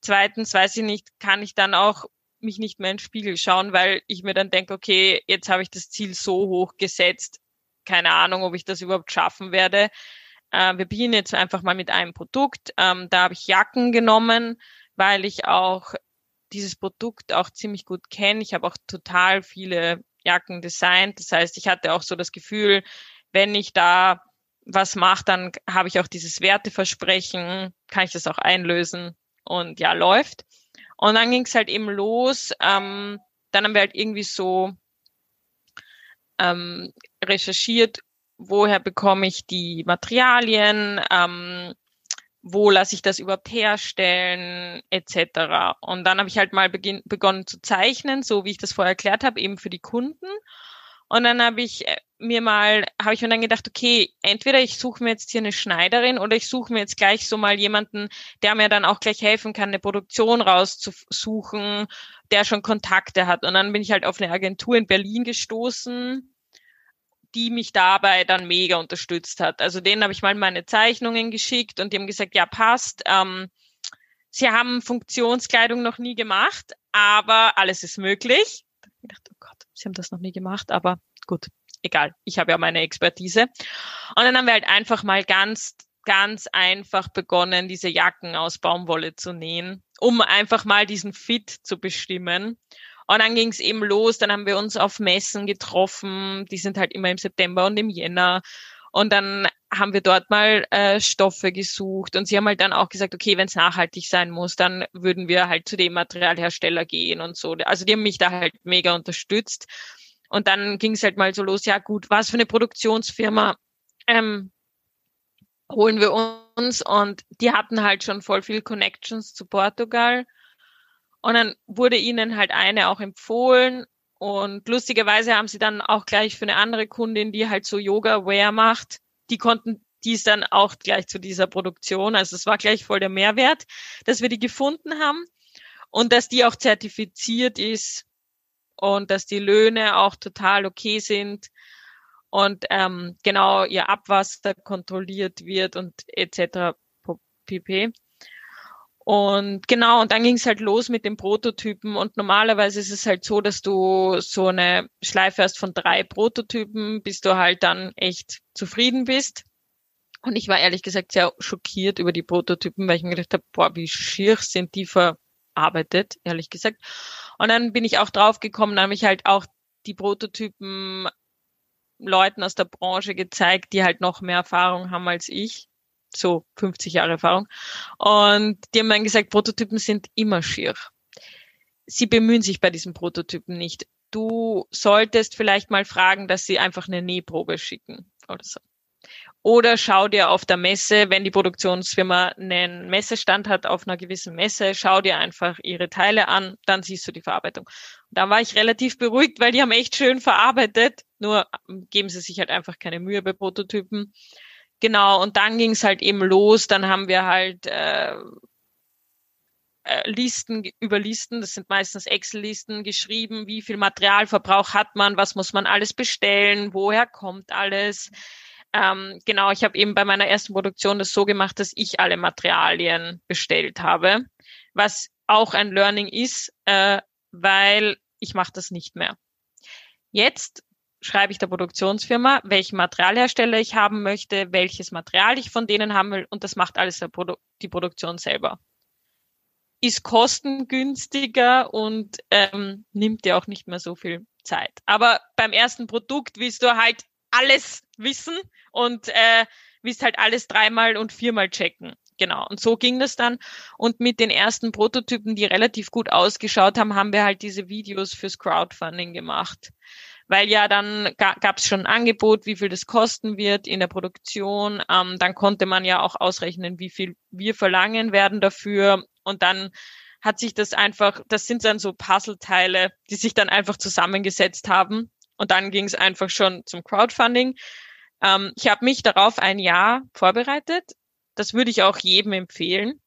zweitens weiß ich nicht, kann ich dann auch mich nicht mehr in den Spiegel schauen, weil ich mir dann denke, okay, jetzt habe ich das Ziel so hoch gesetzt, keine Ahnung, ob ich das überhaupt schaffen werde. Äh, wir beginnen jetzt einfach mal mit einem Produkt. Ähm, da habe ich Jacken genommen, weil ich auch dieses Produkt auch ziemlich gut kenne. Ich habe auch total viele Jacken designt. Das heißt, ich hatte auch so das Gefühl, wenn ich da was mache, dann habe ich auch dieses Werteversprechen, kann ich das auch einlösen und ja, läuft. Und dann ging es halt eben los. Ähm, dann haben wir halt irgendwie so ähm, recherchiert, woher bekomme ich die Materialien, ähm, wo lasse ich das überhaupt herstellen, etc. Und dann habe ich halt mal begonnen zu zeichnen, so wie ich das vorher erklärt habe, eben für die Kunden. Und dann habe ich äh, mir mal, habe ich mir dann gedacht, okay, entweder ich suche mir jetzt hier eine Schneiderin oder ich suche mir jetzt gleich so mal jemanden, der mir dann auch gleich helfen kann, eine Produktion rauszusuchen, der schon Kontakte hat. Und dann bin ich halt auf eine Agentur in Berlin gestoßen, die mich dabei dann mega unterstützt hat. Also denen habe ich mal meine Zeichnungen geschickt und die haben gesagt, ja, passt. Ähm, sie haben Funktionskleidung noch nie gemacht, aber alles ist möglich. Ich dachte, oh Gott, sie haben das noch nie gemacht, aber gut, egal. Ich habe ja meine Expertise. Und dann haben wir halt einfach mal ganz, ganz einfach begonnen, diese Jacken aus Baumwolle zu nähen, um einfach mal diesen Fit zu bestimmen. Und dann ging es eben los, dann haben wir uns auf Messen getroffen, die sind halt immer im September und im Jänner. Und dann haben wir dort mal äh, Stoffe gesucht und sie haben halt dann auch gesagt, okay, wenn es nachhaltig sein muss, dann würden wir halt zu dem Materialhersteller gehen und so. Also die haben mich da halt mega unterstützt. Und dann ging es halt mal so los, ja gut, was für eine Produktionsfirma ähm, holen wir uns? Und die hatten halt schon voll viel Connections zu Portugal. Und dann wurde ihnen halt eine auch empfohlen und lustigerweise haben sie dann auch gleich für eine andere Kundin, die halt so Yoga-Wear macht, die konnten die ist dann auch gleich zu dieser Produktion. Also es war gleich voll der Mehrwert, dass wir die gefunden haben und dass die auch zertifiziert ist und dass die Löhne auch total okay sind und ähm, genau ihr Abwasser kontrolliert wird und etc. pp. Und genau, und dann ging es halt los mit den Prototypen. Und normalerweise ist es halt so, dass du so eine Schleife hast von drei Prototypen, bis du halt dann echt zufrieden bist. Und ich war ehrlich gesagt sehr schockiert über die Prototypen, weil ich mir gedacht habe, boah, wie schier sind die verarbeitet, ehrlich gesagt. Und dann bin ich auch drauf gekommen, da habe ich halt auch die Prototypen Leuten aus der Branche gezeigt, die halt noch mehr Erfahrung haben als ich so 50 Jahre Erfahrung. Und die haben dann gesagt, Prototypen sind immer schier. Sie bemühen sich bei diesen Prototypen nicht. Du solltest vielleicht mal fragen, dass sie einfach eine Nähprobe schicken oder so. Oder schau dir auf der Messe, wenn die Produktionsfirma einen Messestand hat auf einer gewissen Messe, schau dir einfach ihre Teile an, dann siehst du die Verarbeitung. Und da war ich relativ beruhigt, weil die haben echt schön verarbeitet, nur geben sie sich halt einfach keine Mühe bei Prototypen. Genau, und dann ging es halt eben los. Dann haben wir halt äh, äh, Listen über Listen, das sind meistens Excel-Listen geschrieben, wie viel Materialverbrauch hat man, was muss man alles bestellen, woher kommt alles. Ähm, genau, ich habe eben bei meiner ersten Produktion das so gemacht, dass ich alle Materialien bestellt habe, was auch ein Learning ist, äh, weil ich mache das nicht mehr. Jetzt schreibe ich der Produktionsfirma, welchen Materialhersteller ich haben möchte, welches Material ich von denen haben will und das macht alles Produ die Produktion selber. Ist kostengünstiger und ähm, nimmt dir auch nicht mehr so viel Zeit. Aber beim ersten Produkt willst du halt alles wissen und äh, willst halt alles dreimal und viermal checken. Genau. Und so ging das dann. Und mit den ersten Prototypen, die relativ gut ausgeschaut haben, haben wir halt diese Videos fürs Crowdfunding gemacht weil ja dann ga, gab es schon ein Angebot, wie viel das kosten wird in der Produktion. Ähm, dann konnte man ja auch ausrechnen, wie viel wir verlangen werden dafür. Und dann hat sich das einfach, das sind dann so Puzzleteile, die sich dann einfach zusammengesetzt haben. Und dann ging es einfach schon zum Crowdfunding. Ähm, ich habe mich darauf ein Jahr vorbereitet. Das würde ich auch jedem empfehlen.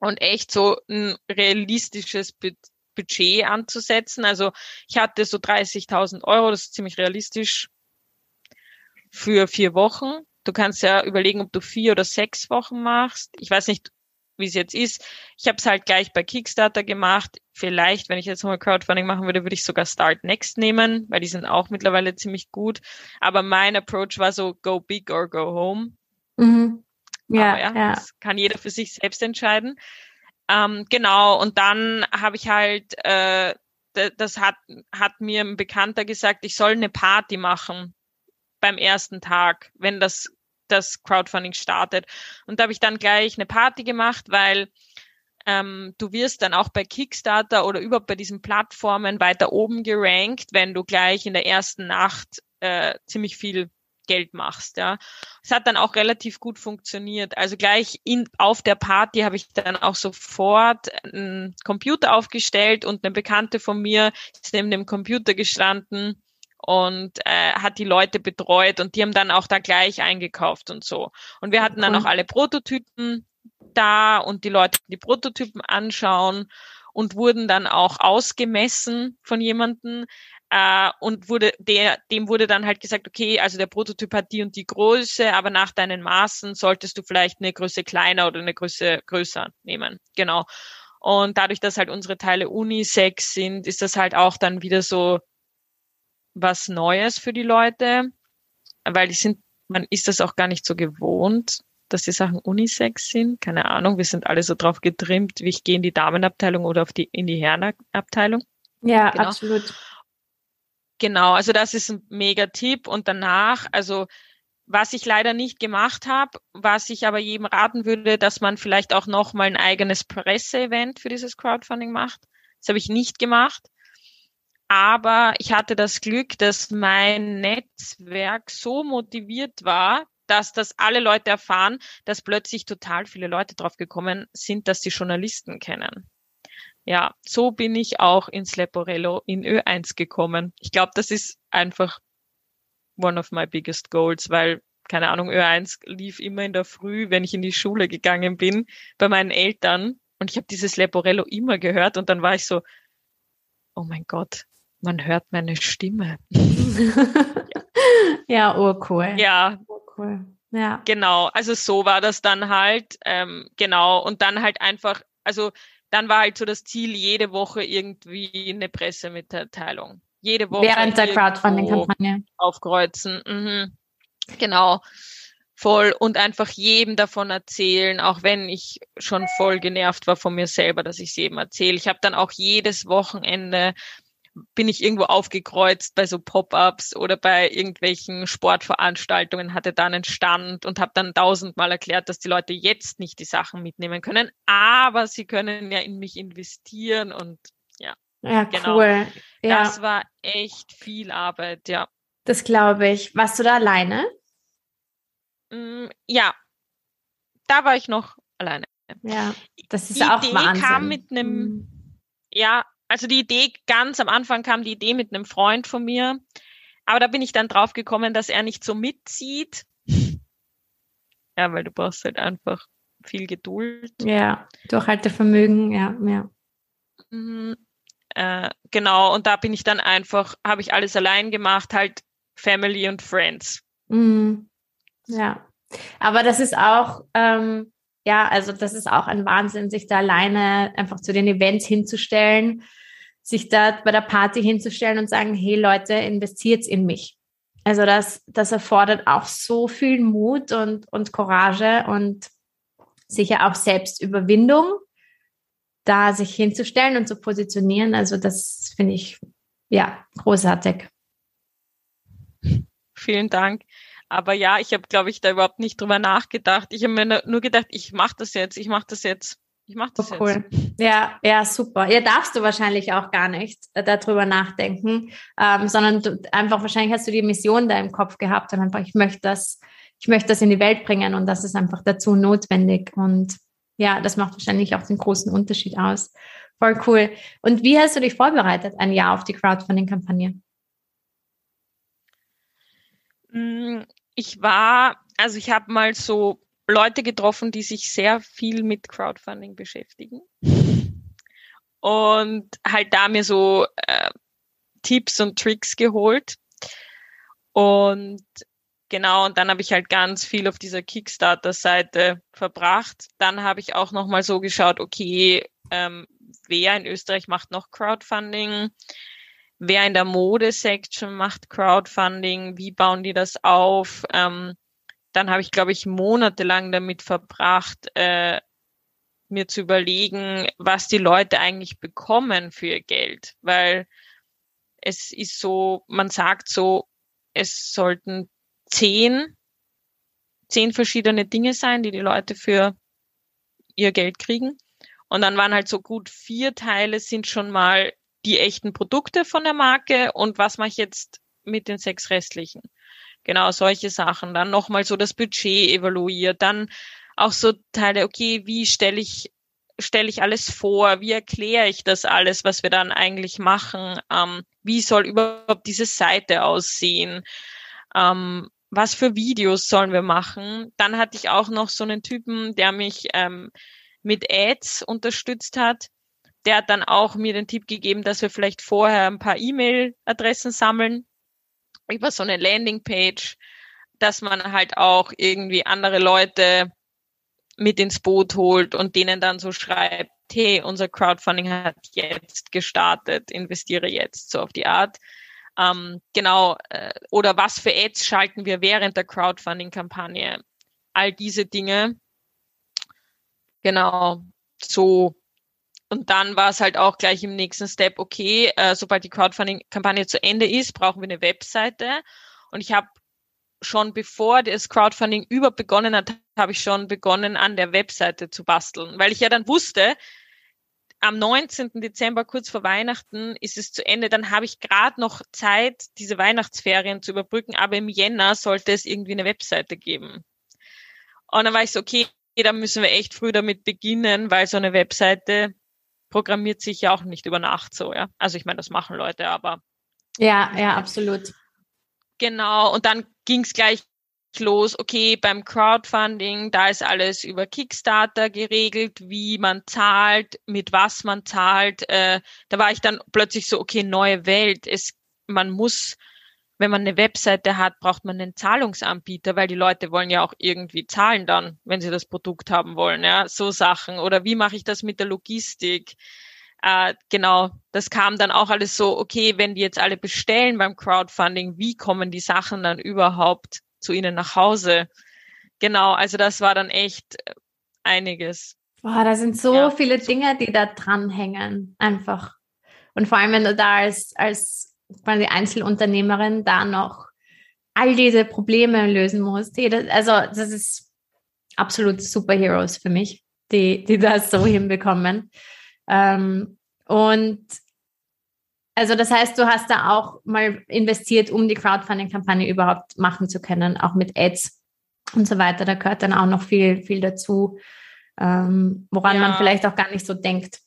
Und echt so ein realistisches Budget anzusetzen. Also ich hatte so 30.000 Euro, das ist ziemlich realistisch für vier Wochen. Du kannst ja überlegen, ob du vier oder sechs Wochen machst. Ich weiß nicht, wie es jetzt ist. Ich habe es halt gleich bei Kickstarter gemacht. Vielleicht, wenn ich jetzt mal Crowdfunding machen würde, würde ich sogar Start Next nehmen, weil die sind auch mittlerweile ziemlich gut. Aber mein Approach war so, go big or go home. Mhm. Ja, ja, ja, das kann jeder für sich selbst entscheiden. Ähm, genau, und dann habe ich halt, äh, das hat, hat mir ein Bekannter gesagt, ich soll eine Party machen beim ersten Tag, wenn das, das Crowdfunding startet. Und da habe ich dann gleich eine Party gemacht, weil ähm, du wirst dann auch bei Kickstarter oder überhaupt bei diesen Plattformen weiter oben gerankt, wenn du gleich in der ersten Nacht äh, ziemlich viel Geld machst, ja. Es hat dann auch relativ gut funktioniert. Also gleich in, auf der Party habe ich dann auch sofort einen Computer aufgestellt und eine Bekannte von mir ist neben dem Computer gestanden und äh, hat die Leute betreut und die haben dann auch da gleich eingekauft und so. Und wir hatten dann auch alle Prototypen da und die Leute die Prototypen anschauen und wurden dann auch ausgemessen von jemanden äh, und wurde der, dem wurde dann halt gesagt, okay, also der Prototyp hat die und die Größe, aber nach deinen Maßen solltest du vielleicht eine Größe kleiner oder eine Größe größer nehmen. Genau. Und dadurch, dass halt unsere Teile unisex sind, ist das halt auch dann wieder so was Neues für die Leute, weil die sind, man ist das auch gar nicht so gewohnt, dass die Sachen unisex sind. Keine Ahnung, wir sind alle so drauf getrimmt, wie ich gehe in die Damenabteilung oder auf die, in die Herrenabteilung. Ja, genau. absolut. Genau, also das ist ein mega Tipp. Und danach, also was ich leider nicht gemacht habe, was ich aber jedem raten würde, dass man vielleicht auch noch mal ein eigenes Presseevent für dieses Crowdfunding macht. Das habe ich nicht gemacht. Aber ich hatte das Glück, dass mein Netzwerk so motiviert war, dass das alle Leute erfahren, dass plötzlich total viele Leute drauf gekommen sind, dass sie Journalisten kennen ja, so bin ich auch ins Leporello in Ö1 gekommen. Ich glaube, das ist einfach one of my biggest goals, weil keine Ahnung, Ö1 lief immer in der Früh, wenn ich in die Schule gegangen bin, bei meinen Eltern. Und ich habe dieses Leporello immer gehört und dann war ich so, oh mein Gott, man hört meine Stimme. ja, urcool. Ja. Urcool. Ja. Genau, also so war das dann halt, ähm, genau. Und dann halt einfach, also dann war halt so das Ziel, jede Woche irgendwie eine Pressemitteilung. Jede Woche. Während der Crowdfunding-Kampagne. Aufkreuzen. Mhm. Genau. Voll. Und einfach jedem davon erzählen, auch wenn ich schon voll genervt war von mir selber, dass ich es jedem erzähle. Ich habe dann auch jedes Wochenende bin ich irgendwo aufgekreuzt bei so Pop-ups oder bei irgendwelchen Sportveranstaltungen, hatte dann einen Stand und habe dann tausendmal erklärt, dass die Leute jetzt nicht die Sachen mitnehmen können, aber sie können ja in mich investieren und ja. Ja, genau. cool. Ja. Das war echt viel Arbeit, ja. Das glaube ich. Warst du da alleine? Mm, ja, da war ich noch alleine. Ja, das ist die auch Idee Wahnsinn. kam mit einem, mhm. ja, also die Idee, ganz am Anfang kam die Idee mit einem Freund von mir, aber da bin ich dann drauf gekommen, dass er nicht so mitzieht. Ja, weil du brauchst halt einfach viel Geduld. Ja, Durchhaltevermögen, ja, ja. Mhm, äh, genau, und da bin ich dann einfach, habe ich alles allein gemacht, halt Family und Friends. Mhm. Ja, aber das ist auch, ähm, ja, also das ist auch ein Wahnsinn, sich da alleine einfach zu den Events hinzustellen sich da bei der Party hinzustellen und sagen, hey Leute, investiert in mich. Also das, das erfordert auch so viel Mut und, und Courage und sicher auch Selbstüberwindung, da sich hinzustellen und zu positionieren. Also das finde ich ja großartig. Vielen Dank. Aber ja, ich habe, glaube ich, da überhaupt nicht drüber nachgedacht. Ich habe mir nur gedacht, ich mache das jetzt, ich mache das jetzt. Ich mache das oh, cool. jetzt. Ja, ja, super. Ja, darfst du wahrscheinlich auch gar nicht äh, darüber nachdenken, ähm, sondern du, einfach wahrscheinlich hast du die Mission da im Kopf gehabt und einfach, ich möchte das, ich möchte das in die Welt bringen und das ist einfach dazu notwendig. Und ja, das macht wahrscheinlich auch den großen Unterschied aus. Voll cool. Und wie hast du dich vorbereitet ein Jahr auf die Crowdfunding-Kampagne? Ich war, also ich habe mal so Leute getroffen, die sich sehr viel mit Crowdfunding beschäftigen. Und halt da mir so äh, Tipps und Tricks geholt. Und genau, und dann habe ich halt ganz viel auf dieser Kickstarter-Seite verbracht. Dann habe ich auch nochmal so geschaut, okay, ähm, wer in Österreich macht noch Crowdfunding? Wer in der Mode-Section macht Crowdfunding? Wie bauen die das auf? Ähm, dann habe ich, glaube ich, monatelang damit verbracht, äh, mir zu überlegen, was die Leute eigentlich bekommen für ihr Geld. Weil es ist so, man sagt so, es sollten zehn, zehn verschiedene Dinge sein, die die Leute für ihr Geld kriegen. Und dann waren halt so gut vier Teile sind schon mal die echten Produkte von der Marke und was mache ich jetzt mit den sechs restlichen? Genau, solche Sachen. Dann nochmal so das Budget evaluiert. Dann auch so Teile, okay, wie stelle ich, stelle ich alles vor? Wie erkläre ich das alles, was wir dann eigentlich machen? Ähm, wie soll überhaupt diese Seite aussehen? Ähm, was für Videos sollen wir machen? Dann hatte ich auch noch so einen Typen, der mich ähm, mit Ads unterstützt hat. Der hat dann auch mir den Tipp gegeben, dass wir vielleicht vorher ein paar E-Mail-Adressen sammeln über so eine Landingpage, dass man halt auch irgendwie andere Leute mit ins Boot holt und denen dann so schreibt, hey, unser Crowdfunding hat jetzt gestartet, investiere jetzt, so auf die Art. Ähm, genau, äh, oder was für Ads schalten wir während der Crowdfunding-Kampagne? All diese Dinge. Genau, so und dann war es halt auch gleich im nächsten Step, okay, äh, sobald die Crowdfunding-Kampagne zu Ende ist, brauchen wir eine Webseite. Und ich habe schon bevor das Crowdfunding überhaupt begonnen hat, habe ich schon begonnen, an der Webseite zu basteln, weil ich ja dann wusste, am 19. Dezember, kurz vor Weihnachten, ist es zu Ende. Dann habe ich gerade noch Zeit, diese Weihnachtsferien zu überbrücken, aber im Jänner sollte es irgendwie eine Webseite geben. Und dann war ich so, okay, da müssen wir echt früh damit beginnen, weil so eine Webseite programmiert sich ja auch nicht über Nacht so, ja. Also ich meine, das machen Leute, aber. Ja, ja, absolut. Genau, und dann ging es gleich los, okay, beim Crowdfunding, da ist alles über Kickstarter geregelt, wie man zahlt, mit was man zahlt. Äh, da war ich dann plötzlich so, okay, neue Welt. Es, man muss wenn man eine Webseite hat, braucht man einen Zahlungsanbieter, weil die Leute wollen ja auch irgendwie zahlen dann, wenn sie das Produkt haben wollen, ja, so Sachen. Oder wie mache ich das mit der Logistik? Äh, genau, das kam dann auch alles so, okay, wenn die jetzt alle bestellen beim Crowdfunding, wie kommen die Sachen dann überhaupt zu ihnen nach Hause? Genau, also das war dann echt einiges. Boah, da sind so ja. viele Dinge, die da dranhängen, einfach. Und vor allem, wenn du da als, als quasi Einzelunternehmerin da noch all diese Probleme lösen muss. also das ist absolut Superheroes für mich, die, die das so hinbekommen. Ähm, und also das heißt, du hast da auch mal investiert, um die Crowdfunding-Kampagne überhaupt machen zu können, auch mit Ads und so weiter. Da gehört dann auch noch viel, viel dazu, ähm, woran ja. man vielleicht auch gar nicht so denkt.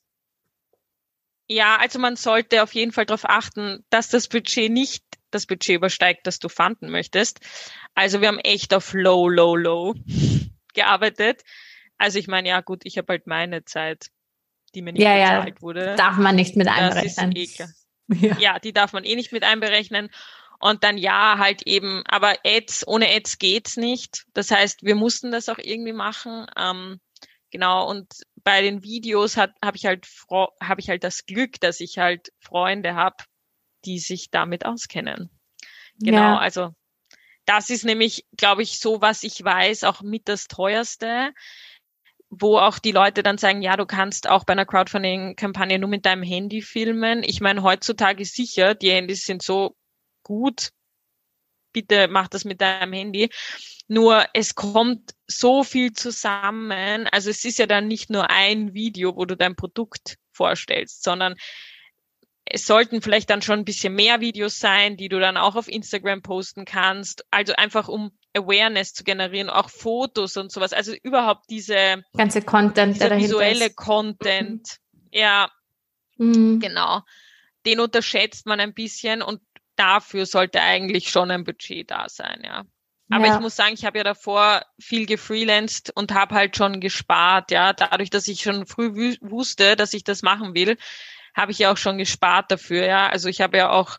Ja, also man sollte auf jeden Fall darauf achten, dass das Budget nicht das Budget übersteigt, das du fanden möchtest. Also wir haben echt auf low, low, low gearbeitet. Also ich meine, ja gut, ich habe halt meine Zeit, die mir nicht ja, bezahlt ja, wurde. Darf man nicht mit einberechnen. Eh Ja. ja, die darf man eh nicht mit einberechnen. Und dann ja, halt eben, aber Ads, ohne Ads geht's nicht. Das heißt, wir mussten das auch irgendwie machen. Ähm, Genau, und bei den Videos habe ich halt habe ich halt das Glück, dass ich halt Freunde habe, die sich damit auskennen. Genau, ja. also das ist nämlich, glaube ich, so, was ich weiß, auch mit das teuerste, wo auch die Leute dann sagen, ja, du kannst auch bei einer Crowdfunding-Kampagne nur mit deinem Handy filmen. Ich meine, heutzutage sicher, die Handys sind so gut. Bitte mach das mit deinem Handy. Nur es kommt so viel zusammen. Also es ist ja dann nicht nur ein Video, wo du dein Produkt vorstellst, sondern es sollten vielleicht dann schon ein bisschen mehr Videos sein, die du dann auch auf Instagram posten kannst. Also einfach um Awareness zu generieren, auch Fotos und sowas. Also überhaupt diese ganze Content, dieser visuelle ist. Content. Mhm. Ja, mhm. genau. Den unterschätzt man ein bisschen und dafür sollte eigentlich schon ein Budget da sein, ja. Aber ja. ich muss sagen, ich habe ja davor viel gefreelanced und habe halt schon gespart, ja, dadurch, dass ich schon früh wusste, dass ich das machen will, habe ich ja auch schon gespart dafür, ja. Also ich habe ja auch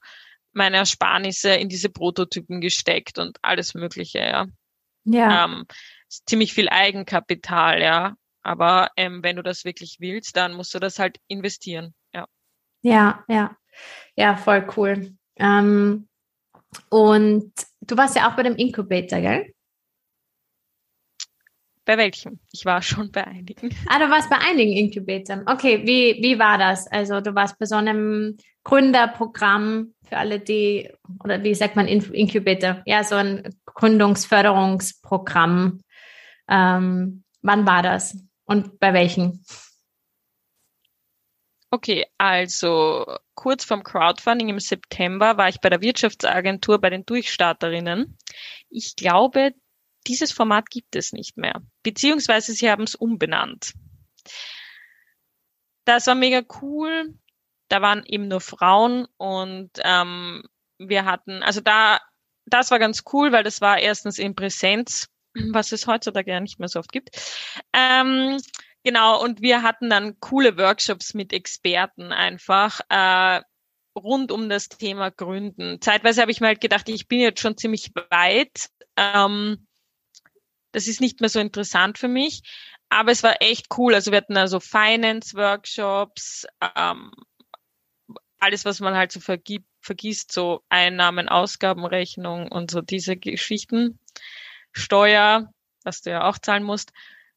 meine Ersparnisse in diese Prototypen gesteckt und alles Mögliche, ja. Ja. Ähm, ziemlich viel Eigenkapital, ja. Aber ähm, wenn du das wirklich willst, dann musst du das halt investieren, ja. Ja, ja. Ja, voll cool. Ähm, und du warst ja auch bei dem Incubator, gell? Bei welchem? Ich war schon bei einigen. Ah, du warst bei einigen Inkubatoren. Okay, wie, wie war das? Also du warst bei so einem Gründerprogramm für alle, die, oder wie sagt man Incubator? Ja, so ein Gründungsförderungsprogramm. Ähm, wann war das? Und bei welchen? Okay, also kurz vorm Crowdfunding im September war ich bei der Wirtschaftsagentur bei den Durchstarterinnen. Ich glaube, dieses Format gibt es nicht mehr. Beziehungsweise sie haben es umbenannt. Das war mega cool. Da waren eben nur Frauen und ähm, wir hatten, also da, das war ganz cool, weil das war erstens in Präsenz, was es heutzutage ja nicht mehr so oft gibt. Ähm, genau, und wir hatten dann coole Workshops mit Experten einfach. Äh, rund um das Thema Gründen. Zeitweise habe ich mir halt gedacht, ich bin jetzt schon ziemlich weit. Ähm, das ist nicht mehr so interessant für mich. Aber es war echt cool. Also wir hatten also Finance-Workshops, ähm, alles, was man halt so vergibt, vergisst, so Einnahmen, Ausgabenrechnung und so diese Geschichten, Steuer, was du ja auch zahlen musst,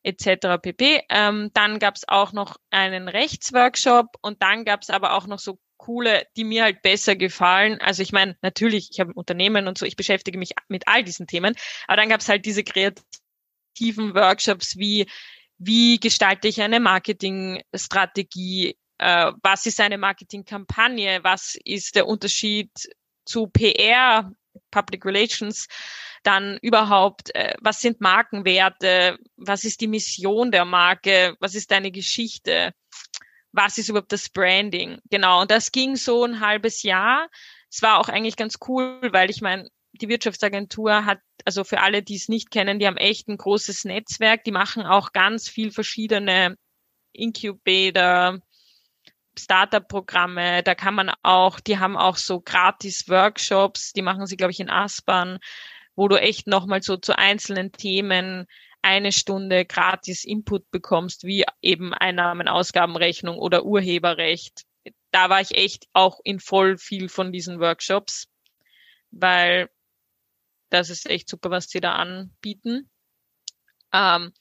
etc. pp. Ähm, dann gab es auch noch einen Rechtsworkshop und dann gab es aber auch noch so coole, die mir halt besser gefallen. Also ich meine, natürlich, ich habe Unternehmen und so, ich beschäftige mich mit all diesen Themen, aber dann gab es halt diese kreativen Workshops wie wie gestalte ich eine Marketingstrategie, äh, was ist eine Marketingkampagne, was ist der Unterschied zu PR, Public Relations, dann überhaupt, äh, was sind Markenwerte, was ist die Mission der Marke, was ist deine Geschichte, was ist überhaupt das Branding, genau. Und das ging so ein halbes Jahr. Es war auch eigentlich ganz cool, weil ich meine, die Wirtschaftsagentur hat, also für alle, die es nicht kennen, die haben echt ein großes Netzwerk. Die machen auch ganz viel verschiedene Incubator, Startup-Programme. Da kann man auch, die haben auch so gratis Workshops. Die machen sie, glaube ich, in Aspern, wo du echt nochmal so zu einzelnen Themen eine Stunde gratis Input bekommst, wie eben Einnahmen, Ausgabenrechnung oder Urheberrecht. Da war ich echt auch in voll viel von diesen Workshops, weil das ist echt super, was sie da anbieten. Ähm,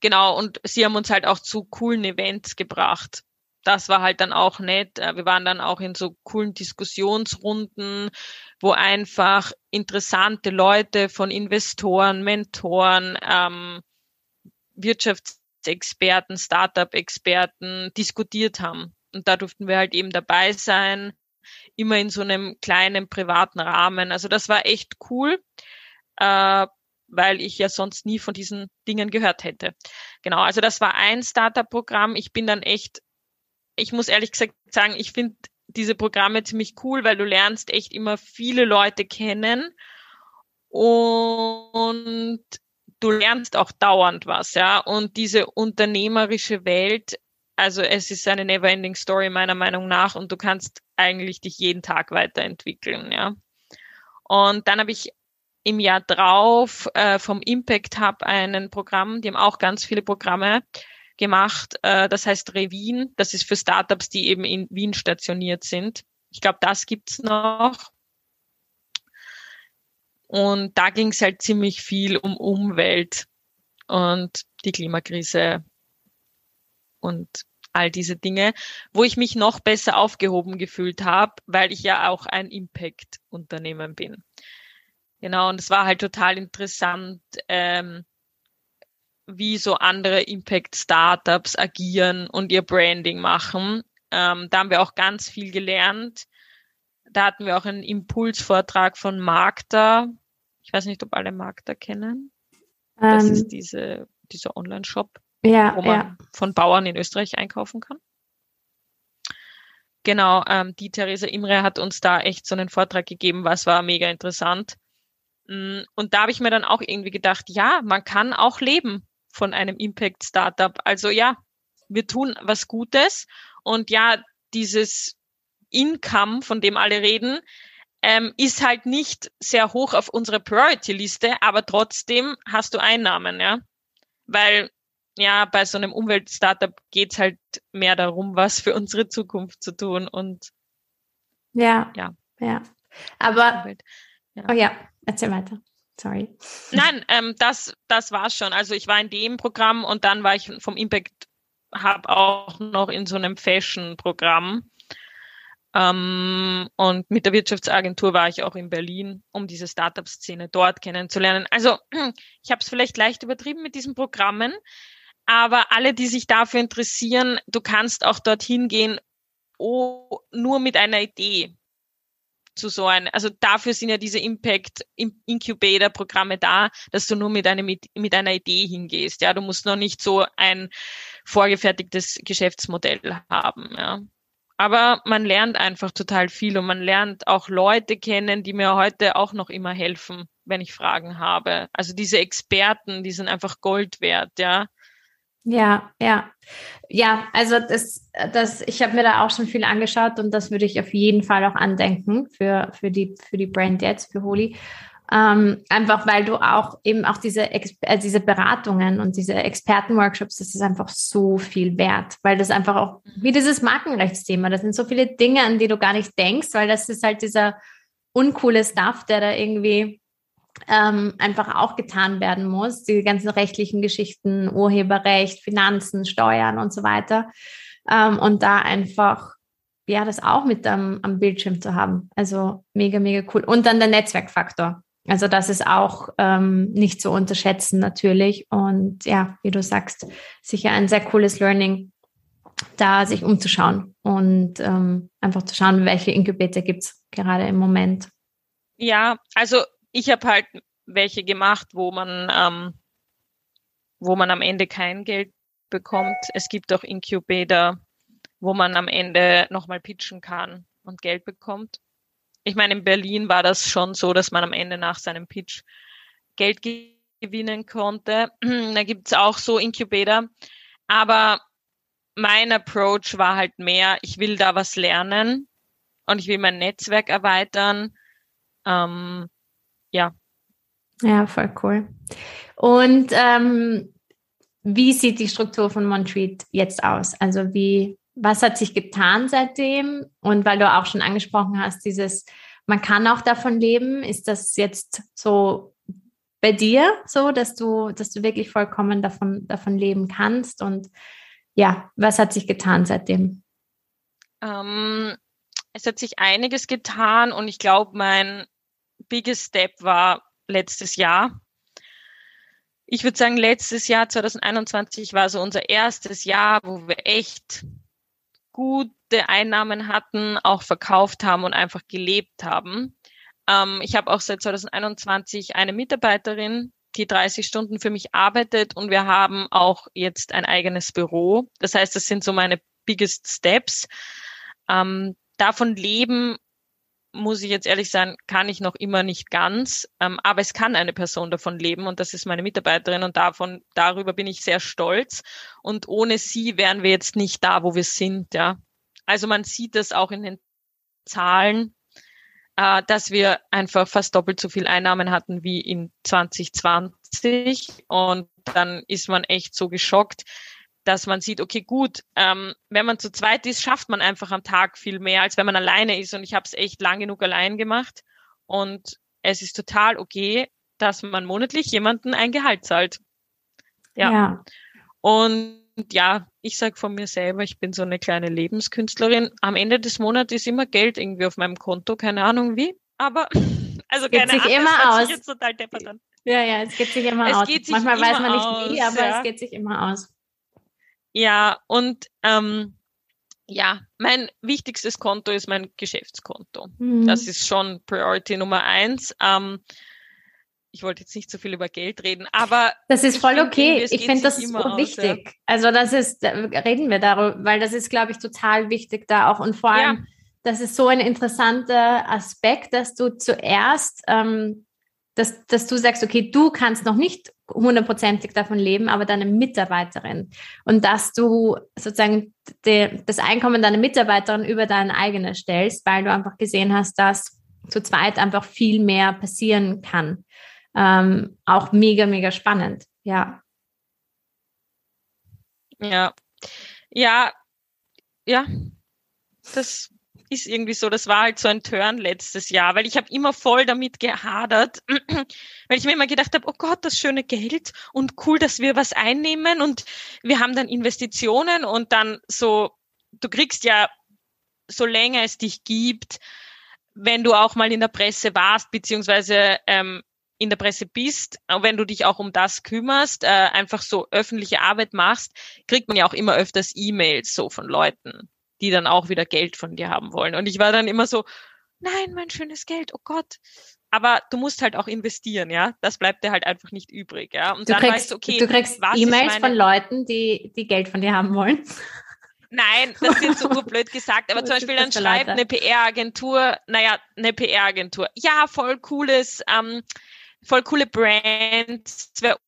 genau, und sie haben uns halt auch zu coolen Events gebracht. Das war halt dann auch nett. Äh, wir waren dann auch in so coolen Diskussionsrunden, wo einfach interessante Leute von Investoren, Mentoren, ähm, Wirtschaftsexperten, Startup-Experten diskutiert haben. Und da durften wir halt eben dabei sein, immer in so einem kleinen privaten Rahmen. Also das war echt cool äh, weil ich ja sonst nie von diesen Dingen gehört hätte. Genau, also das war ein Startup-Programm. Ich bin dann echt, ich muss ehrlich gesagt sagen, ich finde diese Programme ziemlich cool, weil du lernst echt immer viele Leute kennen und du lernst auch dauernd was, ja. Und diese unternehmerische Welt, also es ist eine never-ending Story meiner Meinung nach und du kannst eigentlich dich jeden Tag weiterentwickeln, ja. Und dann habe ich im Jahr drauf äh, vom Impact Hub einen Programm, die haben auch ganz viele Programme gemacht. Äh, das heißt Revin. Das ist für Startups, die eben in Wien stationiert sind. Ich glaube, das gibt's noch. Und da ging es halt ziemlich viel um Umwelt und die Klimakrise und all diese Dinge, wo ich mich noch besser aufgehoben gefühlt habe, weil ich ja auch ein Impact-Unternehmen bin. Genau, und es war halt total interessant, ähm, wie so andere Impact-Startups agieren und ihr Branding machen. Ähm, da haben wir auch ganz viel gelernt. Da hatten wir auch einen Impulsvortrag von Magda. Ich weiß nicht, ob alle Magda kennen. Das ähm, ist diese, dieser Online-Shop, ja, wo man ja. von Bauern in Österreich einkaufen kann. Genau, ähm, die Theresa Imre hat uns da echt so einen Vortrag gegeben, was war mega interessant. Mm, und da habe ich mir dann auch irgendwie gedacht, ja, man kann auch leben von einem Impact-Startup. Also ja, wir tun was Gutes und ja, dieses Income, von dem alle reden, ähm, ist halt nicht sehr hoch auf unserer Priority-Liste, aber trotzdem hast du Einnahmen, ja. Weil ja, bei so einem Umwelt-Startup geht's halt mehr darum, was für unsere Zukunft zu tun und ja, ja, ja. Aber ja. oh ja, erzähl weiter. Sorry. Nein, ähm, das, das war's schon. Also ich war in dem Programm und dann war ich vom Impact Hub auch noch in so einem Fashion-Programm. Ähm, und mit der Wirtschaftsagentur war ich auch in Berlin, um diese Startup-Szene dort kennenzulernen. Also ich habe es vielleicht leicht übertrieben mit diesen Programmen, aber alle, die sich dafür interessieren, du kannst auch dorthin gehen, oh, nur mit einer Idee zu so ein, also dafür sind ja diese Impact Incubator Programme da, dass du nur mit einem mit einer Idee hingehst. Ja, du musst noch nicht so ein vorgefertigtes Geschäftsmodell haben. Ja. Aber man lernt einfach total viel und man lernt auch Leute kennen, die mir heute auch noch immer helfen, wenn ich Fragen habe. Also diese Experten, die sind einfach Gold wert, ja. Ja, ja. Ja, also das, das, ich habe mir da auch schon viel angeschaut und das würde ich auf jeden Fall auch andenken für, für die, für die Brand jetzt, für Holy. Ähm, einfach weil du auch eben auch diese, äh, diese Beratungen und diese Expertenworkshops, das ist einfach so viel wert, weil das einfach auch, wie dieses Markenrechtsthema, das sind so viele Dinge, an die du gar nicht denkst, weil das ist halt dieser uncoole Stuff, der da irgendwie ähm, einfach auch getan werden muss, die ganzen rechtlichen Geschichten, Urheberrecht, Finanzen, Steuern und so weiter. Ähm, und da einfach ja, das auch mit am, am Bildschirm zu haben. Also mega, mega cool. Und dann der Netzwerkfaktor. Also das ist auch ähm, nicht zu unterschätzen natürlich. Und ja, wie du sagst, sicher ein sehr cooles Learning, da sich umzuschauen und ähm, einfach zu schauen, welche Inkubator gibt's gerade im Moment. Ja, also ich habe halt welche gemacht, wo man, ähm, wo man am Ende kein Geld bekommt. Es gibt auch Incubator, wo man am Ende nochmal pitchen kann und Geld bekommt ich meine, in Berlin war das schon so, dass man am Ende nach seinem Pitch Geld gewinnen konnte. da gibt's auch so Incubator. Aber mein Approach war halt mehr, ich will da was lernen und ich will mein Netzwerk erweitern. Ähm, ja. Ja, voll cool. Und ähm, wie sieht die Struktur von Montreat jetzt aus? Also wie, was hat sich getan seitdem? Und weil du auch schon angesprochen hast, dieses, man kann auch davon leben, ist das jetzt so bei dir so, dass du, dass du wirklich vollkommen davon, davon leben kannst? Und ja, was hat sich getan seitdem? Ähm, es hat sich einiges getan und ich glaube, mein biggest step war letztes Jahr. Ich würde sagen, letztes Jahr 2021 war so unser erstes Jahr, wo wir echt gute Einnahmen hatten, auch verkauft haben und einfach gelebt haben. Ähm, ich habe auch seit 2021 eine Mitarbeiterin, die 30 Stunden für mich arbeitet und wir haben auch jetzt ein eigenes Büro. Das heißt, das sind so meine biggest steps. Ähm, davon leben muss ich jetzt ehrlich sagen, kann ich noch immer nicht ganz. Ähm, aber es kann eine Person davon leben und das ist meine Mitarbeiterin und davon, darüber bin ich sehr stolz. Und ohne sie wären wir jetzt nicht da, wo wir sind, ja. Also man sieht das auch in den Zahlen, äh, dass wir einfach fast doppelt so viel Einnahmen hatten wie in 2020 und dann ist man echt so geschockt, dass man sieht, okay, gut, ähm, wenn man zu zweit ist, schafft man einfach am Tag viel mehr, als wenn man alleine ist. Und ich habe es echt lang genug allein gemacht. Und es ist total okay, dass man monatlich jemanden ein Gehalt zahlt. Ja. ja. Und ja, ich sag von mir selber, ich bin so eine kleine Lebenskünstlerin. Am Ende des Monats ist immer Geld irgendwie auf meinem Konto, keine Ahnung wie, aber also keine Ahnung, sich immer aus. Jetzt total deppert an. Ja, ja, es geht sich immer es aus. Sich Manchmal weiß man nicht wie, aber ja. es geht sich immer aus. Ja, und ähm, ja, mein wichtigstes Konto ist mein Geschäftskonto. Mhm. Das ist schon Priority Nummer eins. Ähm, ich wollte jetzt nicht so viel über Geld reden, aber das ist voll okay. Ich finde das so wichtig. ja. Also das ist, reden wir darüber, weil das ist, glaube ich, total wichtig da auch und vor allem, ja. das ist so ein interessanter Aspekt, dass du zuerst ähm, dass, dass du sagst, okay, du kannst noch nicht hundertprozentig davon leben, aber deine Mitarbeiterin. Und dass du sozusagen de, das Einkommen deiner Mitarbeiterin über dein eigenes stellst, weil du einfach gesehen hast, dass zu zweit einfach viel mehr passieren kann. Ähm, auch mega, mega spannend, ja. Ja, ja, ja, das ist irgendwie so, das war halt so ein Turn letztes Jahr, weil ich habe immer voll damit gehadert, weil ich mir immer gedacht habe, oh Gott, das schöne Geld und cool, dass wir was einnehmen und wir haben dann Investitionen und dann so, du kriegst ja, so länger es dich gibt, wenn du auch mal in der Presse warst, beziehungsweise ähm, in der Presse bist, wenn du dich auch um das kümmerst, äh, einfach so öffentliche Arbeit machst, kriegt man ja auch immer öfters E-Mails so von Leuten die dann auch wieder Geld von dir haben wollen. Und ich war dann immer so, nein, mein schönes Geld, oh Gott. Aber du musst halt auch investieren, ja. Das bleibt dir halt einfach nicht übrig, ja. Und du dann kriegst, weißt du, okay, du kriegst E-Mails von Leuten, die, die Geld von dir haben wollen. Nein, das wird so urblöd gesagt, aber zum Beispiel dann schreibt eine PR-Agentur, naja, eine PR-Agentur, ja, voll cooles, ähm, voll coole Brands, es wäre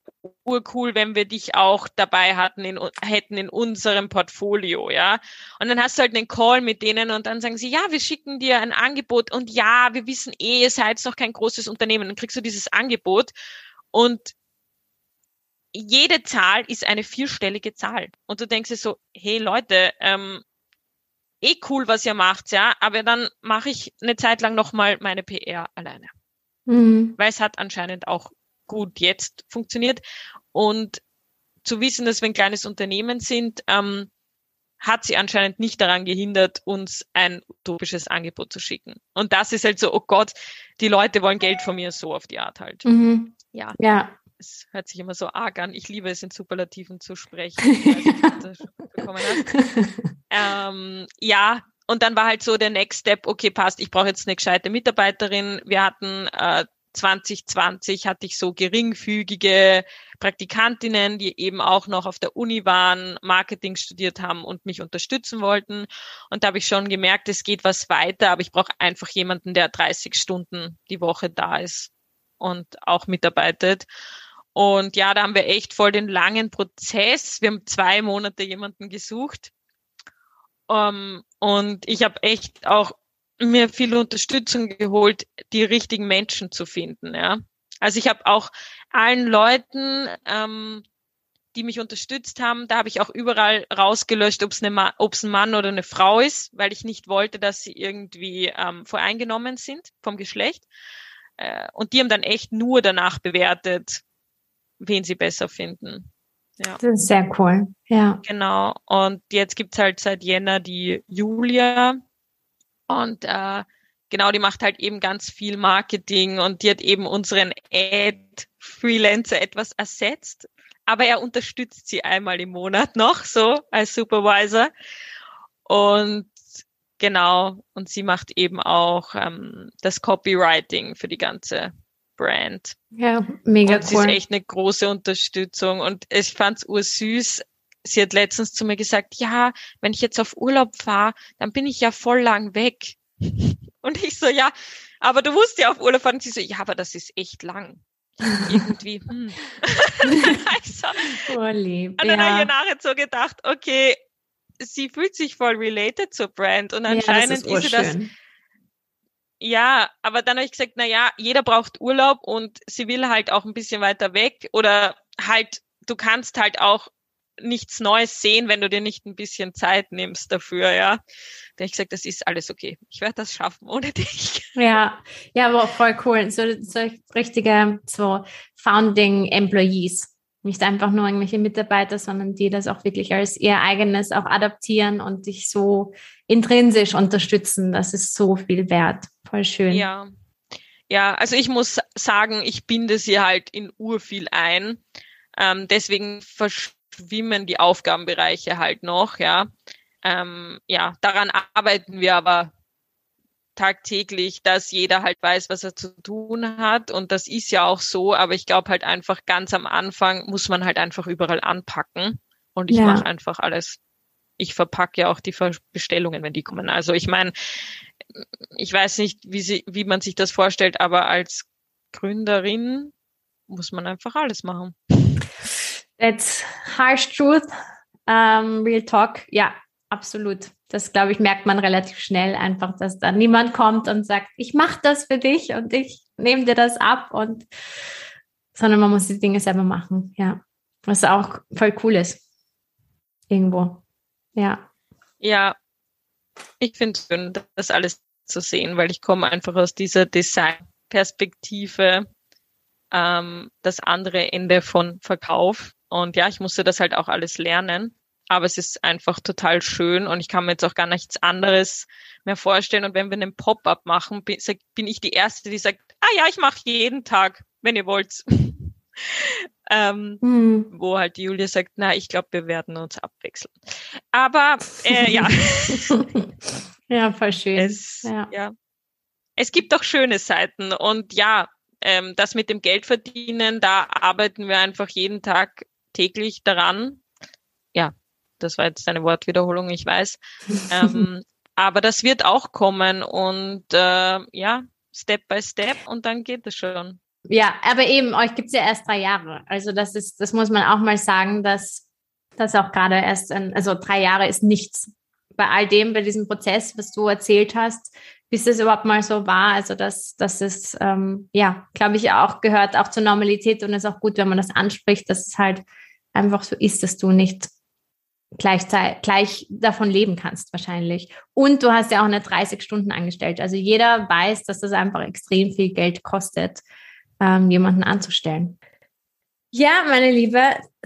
urcool, wenn wir dich auch dabei hatten in, hätten in unserem Portfolio, ja. Und dann hast du halt einen Call mit denen und dann sagen sie, ja, wir schicken dir ein Angebot und ja, wir wissen eh, ihr seid noch kein großes Unternehmen. Dann kriegst du dieses Angebot und jede Zahl ist eine vierstellige Zahl. Und du denkst dir so, hey Leute, ähm, eh cool, was ihr macht, ja, aber dann mache ich eine Zeit lang nochmal meine PR alleine. Mhm. Weil es hat anscheinend auch gut jetzt funktioniert. Und zu wissen, dass wir ein kleines Unternehmen sind, ähm, hat sie anscheinend nicht daran gehindert, uns ein utopisches Angebot zu schicken. Und das ist halt so, oh Gott, die Leute wollen Geld von mir, so auf die Art halt. Mhm. Ja. ja. Es hört sich immer so arg an. Ich liebe es, in Superlativen zu sprechen. Ähm, ja, und dann war halt so der Next Step, okay, passt, ich brauche jetzt eine gescheite Mitarbeiterin. Wir hatten äh, 2020 hatte ich so geringfügige Praktikantinnen, die eben auch noch auf der Uni waren, Marketing studiert haben und mich unterstützen wollten. Und da habe ich schon gemerkt, es geht was weiter, aber ich brauche einfach jemanden, der 30 Stunden die Woche da ist und auch mitarbeitet. Und ja, da haben wir echt voll den langen Prozess. Wir haben zwei Monate jemanden gesucht. Um, ähm, und ich habe echt auch mir viel Unterstützung geholt, die richtigen Menschen zu finden. Ja. Also ich habe auch allen Leuten, ähm, die mich unterstützt haben, da habe ich auch überall rausgelöscht, ob es eine, ob's ein Mann oder eine Frau ist, weil ich nicht wollte, dass sie irgendwie ähm, voreingenommen sind vom Geschlecht. Äh, und die haben dann echt nur danach bewertet, wen sie besser finden. Ja. Das ist sehr cool. Ja. Genau. Und jetzt gibt's halt seit Jänner die Julia, und äh, genau, die macht halt eben ganz viel Marketing und die hat eben unseren Ad-Freelancer etwas ersetzt. Aber er unterstützt sie einmal im Monat noch so als Supervisor. Und genau, und sie macht eben auch ähm, das Copywriting für die ganze Brand. Ja, mega und cool. Sie ist echt eine große Unterstützung und ich fand's ursüß, sie hat letztens zu mir gesagt, ja, wenn ich jetzt auf Urlaub fahre, dann bin ich ja voll lang weg. Und ich so, ja, aber du musst ja auf Urlaub fahren. Und sie so, ja, aber das ist echt lang. Irgendwie, hm. so, oh, lieb, und dann ja. habe ich nachher so gedacht, okay, sie fühlt sich voll related zur Brand und anscheinend ja, ist, ist sie das. Ja, aber dann habe ich gesagt, na ja, jeder braucht Urlaub und sie will halt auch ein bisschen weiter weg oder halt, du kannst halt auch nichts Neues sehen, wenn du dir nicht ein bisschen Zeit nimmst dafür, ja. Da habe ich gesagt, das ist alles okay. Ich werde das schaffen ohne dich. Ja, ja, aber voll cool. So, so richtige, so Founding Employees. Nicht einfach nur irgendwelche Mitarbeiter, sondern die das auch wirklich als ihr eigenes auch adaptieren und dich so intrinsisch unterstützen. Das ist so viel wert. Voll schön. Ja. Ja, also ich muss sagen, ich binde sie halt in urviel ein. Ähm, deswegen verschwimmen die Aufgabenbereiche halt noch, ja. Ähm, ja, daran arbeiten wir aber tagtäglich, dass jeder halt weiß, was er zu tun hat. Und das ist ja auch so, aber ich glaube halt einfach ganz am Anfang muss man halt einfach überall anpacken. Und ich ja. mache einfach alles. Ich verpacke ja auch die Bestellungen, wenn die kommen. Also ich meine, ich weiß nicht, wie, sie, wie man sich das vorstellt, aber als Gründerin muss man einfach alles machen. That's harsh truth. Um, real talk. Ja, absolut. Das, glaube ich, merkt man relativ schnell einfach, dass da niemand kommt und sagt, ich mache das für dich und ich nehme dir das ab und sondern man muss die Dinge selber machen. Ja. Was auch voll cool ist. Irgendwo. Ja. Ja. Ich finde es schön, das alles zu sehen, weil ich komme einfach aus dieser Design-Perspektive, ähm, das andere Ende von Verkauf. Und ja, ich musste das halt auch alles lernen. Aber es ist einfach total schön und ich kann mir jetzt auch gar nichts anderes mehr vorstellen. Und wenn wir einen Pop-up machen, bin, bin ich die Erste, die sagt, ah ja, ich mache jeden Tag, wenn ihr wollt. ähm, hm. Wo halt die Julia sagt, na, ich glaube, wir werden uns abwechseln. Aber äh, ja. ja, voll schön. Es, ja. ja. Es gibt auch schöne Seiten und ja, ähm, das mit dem Geld verdienen, da arbeiten wir einfach jeden Tag täglich daran. Ja, das war jetzt eine Wortwiederholung, ich weiß. ähm, aber das wird auch kommen und äh, ja, Step by Step und dann geht es schon. Ja, aber eben, euch gibt es ja erst drei Jahre. Also das ist, das muss man auch mal sagen, dass das auch gerade erst, ein, also drei Jahre ist nichts. Bei all dem, bei diesem Prozess, was du erzählt hast, bis das überhaupt mal so war. Also das, das ist, ähm, ja, glaube ich, auch gehört auch zur Normalität und ist auch gut, wenn man das anspricht, dass es halt einfach so ist, dass du nicht gleichzeitig gleich davon leben kannst wahrscheinlich. Und du hast ja auch eine 30 Stunden angestellt. Also jeder weiß, dass das einfach extrem viel Geld kostet, ähm, jemanden anzustellen. Ja, meine Liebe,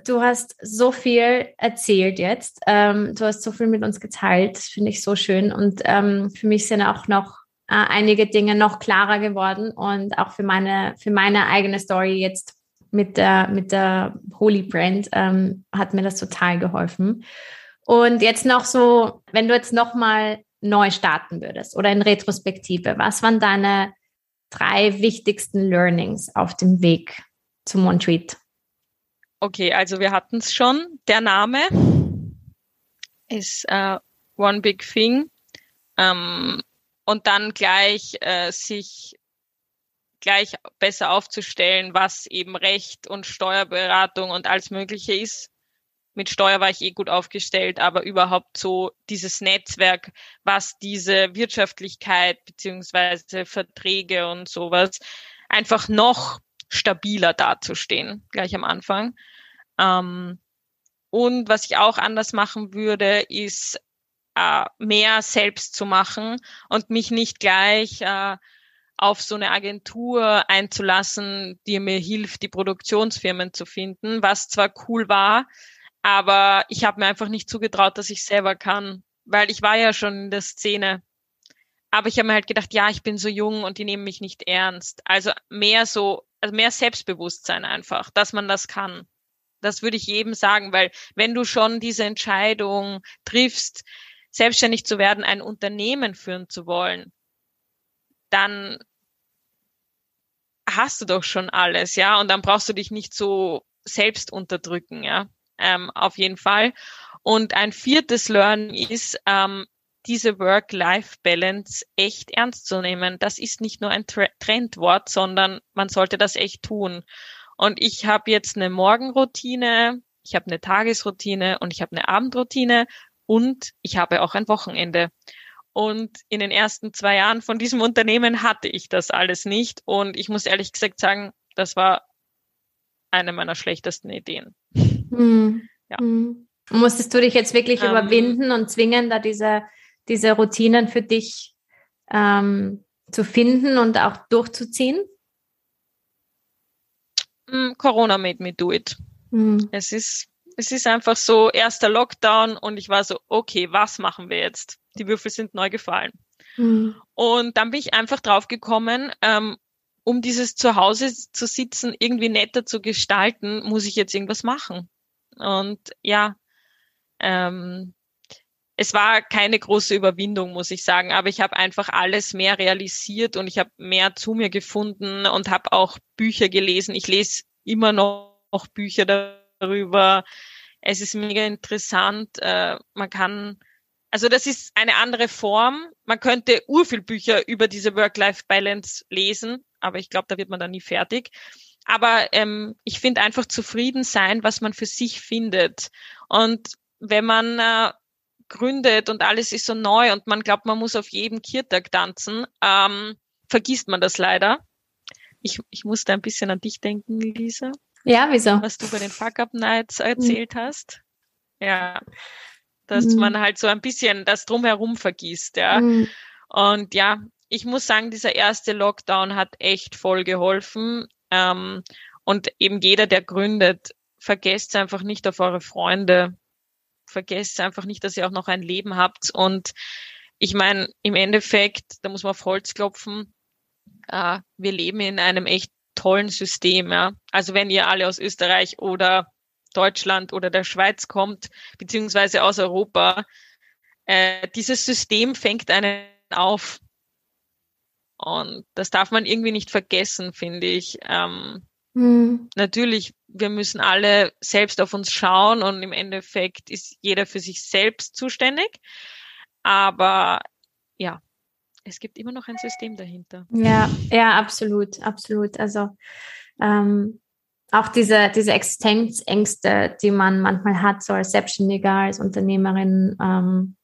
du hast so viel erzählt jetzt. Ähm, du hast so viel mit uns geteilt. Das finde ich so schön. Und ähm, für mich sind auch noch äh, einige Dinge noch klarer geworden und auch für meine, für meine eigene Story jetzt mit der, mit der Holy Brand ähm, hat mir das total geholfen. Und jetzt noch so, wenn du jetzt noch mal neu starten würdest oder in Retrospektive, was waren deine drei wichtigsten Learnings auf dem Weg zum One-Tweet? Okay, also wir hatten es schon. Der Name ist äh, One Big Thing. Ähm, und dann gleich äh, sich gleich besser aufzustellen, was eben Recht und Steuerberatung und alles Mögliche ist. Mit Steuer war ich eh gut aufgestellt, aber überhaupt so dieses Netzwerk, was diese Wirtschaftlichkeit beziehungsweise Verträge und sowas einfach noch stabiler dazustehen, gleich am Anfang. Ähm, und was ich auch anders machen würde, ist äh, mehr selbst zu machen und mich nicht gleich äh, auf so eine Agentur einzulassen, die mir hilft, die Produktionsfirmen zu finden, was zwar cool war, aber ich habe mir einfach nicht zugetraut, dass ich selber kann, weil ich war ja schon in der Szene. Aber ich habe mir halt gedacht, ja, ich bin so jung und die nehmen mich nicht ernst. Also mehr so, also mehr Selbstbewusstsein einfach, dass man das kann. Das würde ich jedem sagen, weil wenn du schon diese Entscheidung triffst, selbstständig zu werden, ein Unternehmen führen zu wollen, dann hast du doch schon alles, ja, und dann brauchst du dich nicht so selbst unterdrücken, ja, ähm, auf jeden Fall. Und ein viertes Learning ist, ähm, diese Work-Life-Balance echt ernst zu nehmen. Das ist nicht nur ein Trendwort, sondern man sollte das echt tun. Und ich habe jetzt eine Morgenroutine, ich habe eine Tagesroutine und ich habe eine Abendroutine und ich habe auch ein Wochenende. Und in den ersten zwei Jahren von diesem Unternehmen hatte ich das alles nicht. Und ich muss ehrlich gesagt sagen, das war eine meiner schlechtesten Ideen. Mhm. Ja. Mhm. Musstest du dich jetzt wirklich ähm, überwinden und zwingen, da diese, diese Routinen für dich ähm, zu finden und auch durchzuziehen? Mm, Corona made me do it. Mhm. Es ist, es ist einfach so erster Lockdown und ich war so, okay, was machen wir jetzt? Die Würfel sind neu gefallen. Mhm. Und dann bin ich einfach drauf gekommen, ähm, um dieses Zuhause zu sitzen irgendwie netter zu gestalten, muss ich jetzt irgendwas machen. Und ja, ähm, es war keine große Überwindung, muss ich sagen, aber ich habe einfach alles mehr realisiert und ich habe mehr zu mir gefunden und habe auch Bücher gelesen. Ich lese immer noch Bücher darüber. Es ist mega interessant. Äh, man kann, also das ist eine andere Form. Man könnte urviel Bücher über diese Work-Life-Balance lesen, aber ich glaube, da wird man dann nie fertig. Aber ähm, ich finde einfach zufrieden sein, was man für sich findet. Und wenn man äh, gründet und alles ist so neu und man glaubt, man muss auf jedem Kirtag tanzen, ähm, vergisst man das leider. Ich, ich musste ein bisschen an dich denken, Lisa. Ja, wieso? Was du bei den Fuck-Up-Nights erzählt mhm. hast. Ja, dass mhm. man halt so ein bisschen das drumherum vergisst, ja. Mhm. Und ja, ich muss sagen, dieser erste Lockdown hat echt voll geholfen. Ähm, und eben jeder, der gründet, vergesst einfach nicht auf eure Freunde vergesst einfach nicht, dass ihr auch noch ein Leben habt. Und ich meine, im Endeffekt, da muss man auf Holz klopfen, äh, wir leben in einem echt tollen System. Ja? Also wenn ihr alle aus Österreich oder Deutschland oder der Schweiz kommt, beziehungsweise aus Europa, äh, dieses System fängt einen auf. Und das darf man irgendwie nicht vergessen, finde ich. Ähm, Mhm. Natürlich, wir müssen alle selbst auf uns schauen und im Endeffekt ist jeder für sich selbst zuständig. Aber ja, es gibt immer noch ein System dahinter. Ja, ja, absolut, absolut. Also ähm, auch diese, diese Existenzängste, die man manchmal hat, so als Selbstständiger, als Unternehmerin, ähm,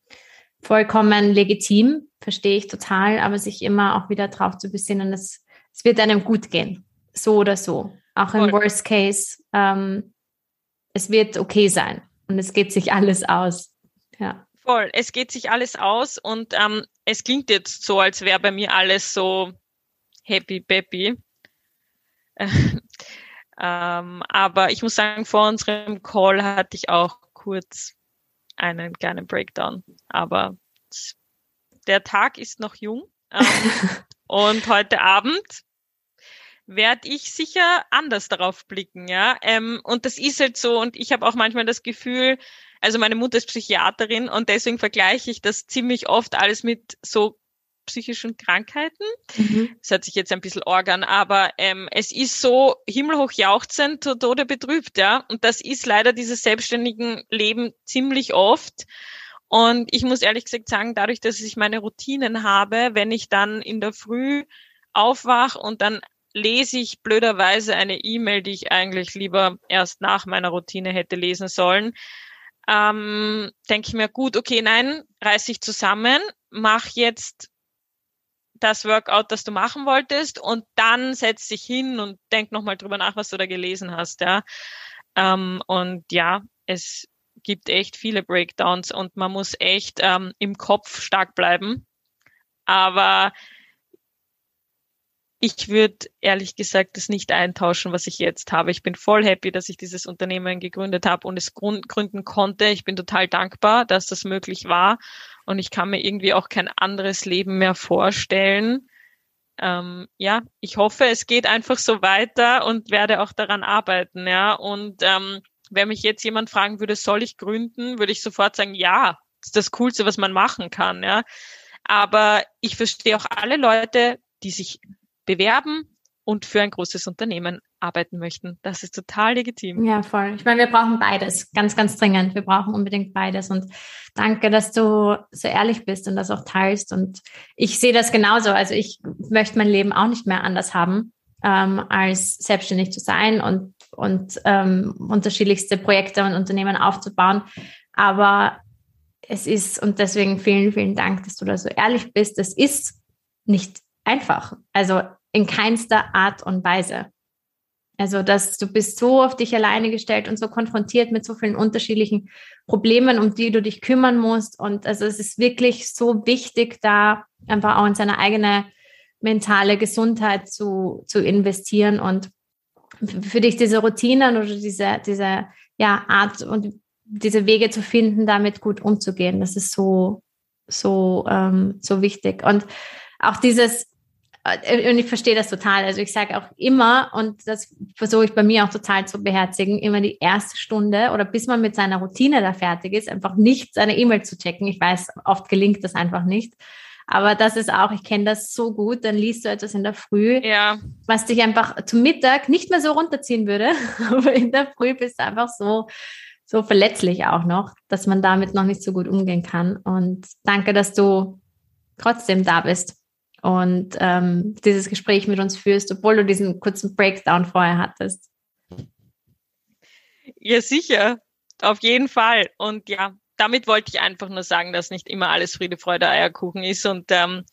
vollkommen legitim, verstehe ich total, aber sich immer auch wieder drauf zu besinnen, es, es wird einem gut gehen, so oder so. Auch im Worst Case, ähm, es wird okay sein und es geht sich alles aus. Ja. Voll, es geht sich alles aus und ähm, es klingt jetzt so, als wäre bei mir alles so happy, peppy. ähm, aber ich muss sagen, vor unserem Call hatte ich auch kurz einen kleinen Breakdown. Aber der Tag ist noch jung. Ähm, und heute Abend werde ich sicher anders darauf blicken, ja. Ähm, und das ist halt so, und ich habe auch manchmal das Gefühl, also meine Mutter ist Psychiaterin und deswegen vergleiche ich das ziemlich oft alles mit so psychischen Krankheiten. Mhm. Das hört sich jetzt ein bisschen organ, aber ähm, es ist so himmelhoch jauchzend, zu Tode betrübt, ja. Und das ist leider dieses selbstständigen Leben ziemlich oft. Und ich muss ehrlich gesagt sagen, dadurch, dass ich meine Routinen habe, wenn ich dann in der Früh aufwach und dann lese ich blöderweise eine E-Mail, die ich eigentlich lieber erst nach meiner Routine hätte lesen sollen. Ähm, denke ich mir, gut, okay, nein, reiß dich zusammen, mach jetzt das Workout, das du machen wolltest und dann setz dich hin und denk nochmal drüber nach, was du da gelesen hast, ja. Ähm, und ja, es gibt echt viele Breakdowns und man muss echt ähm, im Kopf stark bleiben. Aber ich würde ehrlich gesagt das nicht eintauschen, was ich jetzt habe. Ich bin voll happy, dass ich dieses Unternehmen gegründet habe und es gründen konnte. Ich bin total dankbar, dass das möglich war. Und ich kann mir irgendwie auch kein anderes Leben mehr vorstellen. Ähm, ja, ich hoffe, es geht einfach so weiter und werde auch daran arbeiten. Ja, und ähm, wenn mich jetzt jemand fragen würde, soll ich gründen, würde ich sofort sagen, ja, das ist das Coolste, was man machen kann. Ja, aber ich verstehe auch alle Leute, die sich bewerben und für ein großes Unternehmen arbeiten möchten. Das ist total legitim. Ja, voll. Ich meine, wir brauchen beides, ganz, ganz dringend. Wir brauchen unbedingt beides. Und danke, dass du so ehrlich bist und das auch teilst. Und ich sehe das genauso. Also ich möchte mein Leben auch nicht mehr anders haben, ähm, als selbstständig zu sein und, und ähm, unterschiedlichste Projekte und Unternehmen aufzubauen. Aber es ist, und deswegen vielen, vielen Dank, dass du da so ehrlich bist. Es ist nicht einfach. Also in keinster Art und Weise. Also, dass du bist so auf dich alleine gestellt und so konfrontiert mit so vielen unterschiedlichen Problemen, um die du dich kümmern musst. Und also es ist wirklich so wichtig, da einfach auch in seine eigene mentale Gesundheit zu, zu investieren und für dich diese Routinen oder diese, diese ja, Art und diese Wege zu finden, damit gut umzugehen. Das ist so, so, ähm, so wichtig. Und auch dieses, und ich verstehe das total. Also ich sage auch immer, und das versuche ich bei mir auch total zu beherzigen, immer die erste Stunde oder bis man mit seiner Routine da fertig ist, einfach nicht seine E-Mail zu checken. Ich weiß, oft gelingt das einfach nicht. Aber das ist auch, ich kenne das so gut, dann liest du etwas in der Früh, ja. was dich einfach zum Mittag nicht mehr so runterziehen würde. Aber in der Früh bist du einfach so, so verletzlich auch noch, dass man damit noch nicht so gut umgehen kann. Und danke, dass du trotzdem da bist und ähm, dieses Gespräch mit uns führst, obwohl du diesen kurzen Breakdown vorher hattest. Ja, sicher. Auf jeden Fall. Und ja, damit wollte ich einfach nur sagen, dass nicht immer alles Friede, Freude, Eierkuchen ist. Und ähm,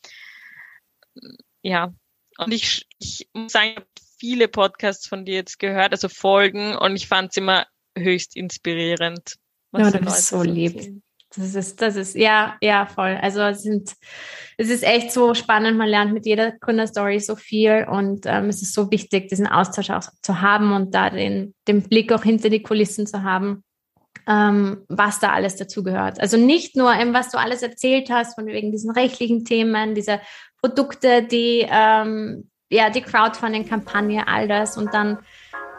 ja, und ich, ich muss sagen, ich habe viele Podcasts von dir jetzt gehört, also Folgen, und ich fand es immer höchst inspirierend. Ja, du bist so lieb. Das ist, das ist, ja, ja, voll. Also es sind, es ist echt so spannend. Man lernt mit jeder Gründerstory so viel und ähm, es ist so wichtig, diesen Austausch auch zu haben und da den, den Blick auch hinter die Kulissen zu haben, ähm, was da alles dazu gehört. Also nicht nur, ähm, was du alles erzählt hast, von wegen diesen rechtlichen Themen, diese Produkte, die, ähm, ja, die Crowdfunding-Kampagne, all das und dann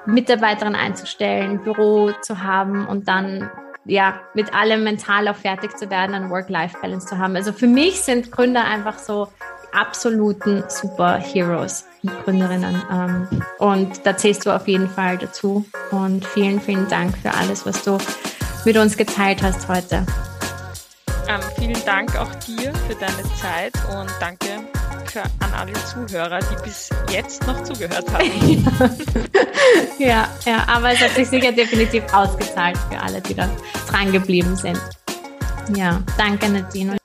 Mitarbeiterinnen einzustellen, Büro zu haben und dann ja, mit allem mental auch fertig zu werden, eine Work-Life-Balance zu haben. Also für mich sind Gründer einfach so absoluten Superheroes, Gründerinnen. Ähm, und da zählst du auf jeden Fall dazu. Und vielen, vielen Dank für alles, was du mit uns geteilt hast heute. Ähm, vielen Dank auch dir für deine Zeit und danke für, an alle Zuhörer, die bis jetzt noch zugehört haben. ja, ja, aber es hat sich sicher definitiv ausgezahlt für alle, die da dran geblieben sind. Ja, danke Nadine.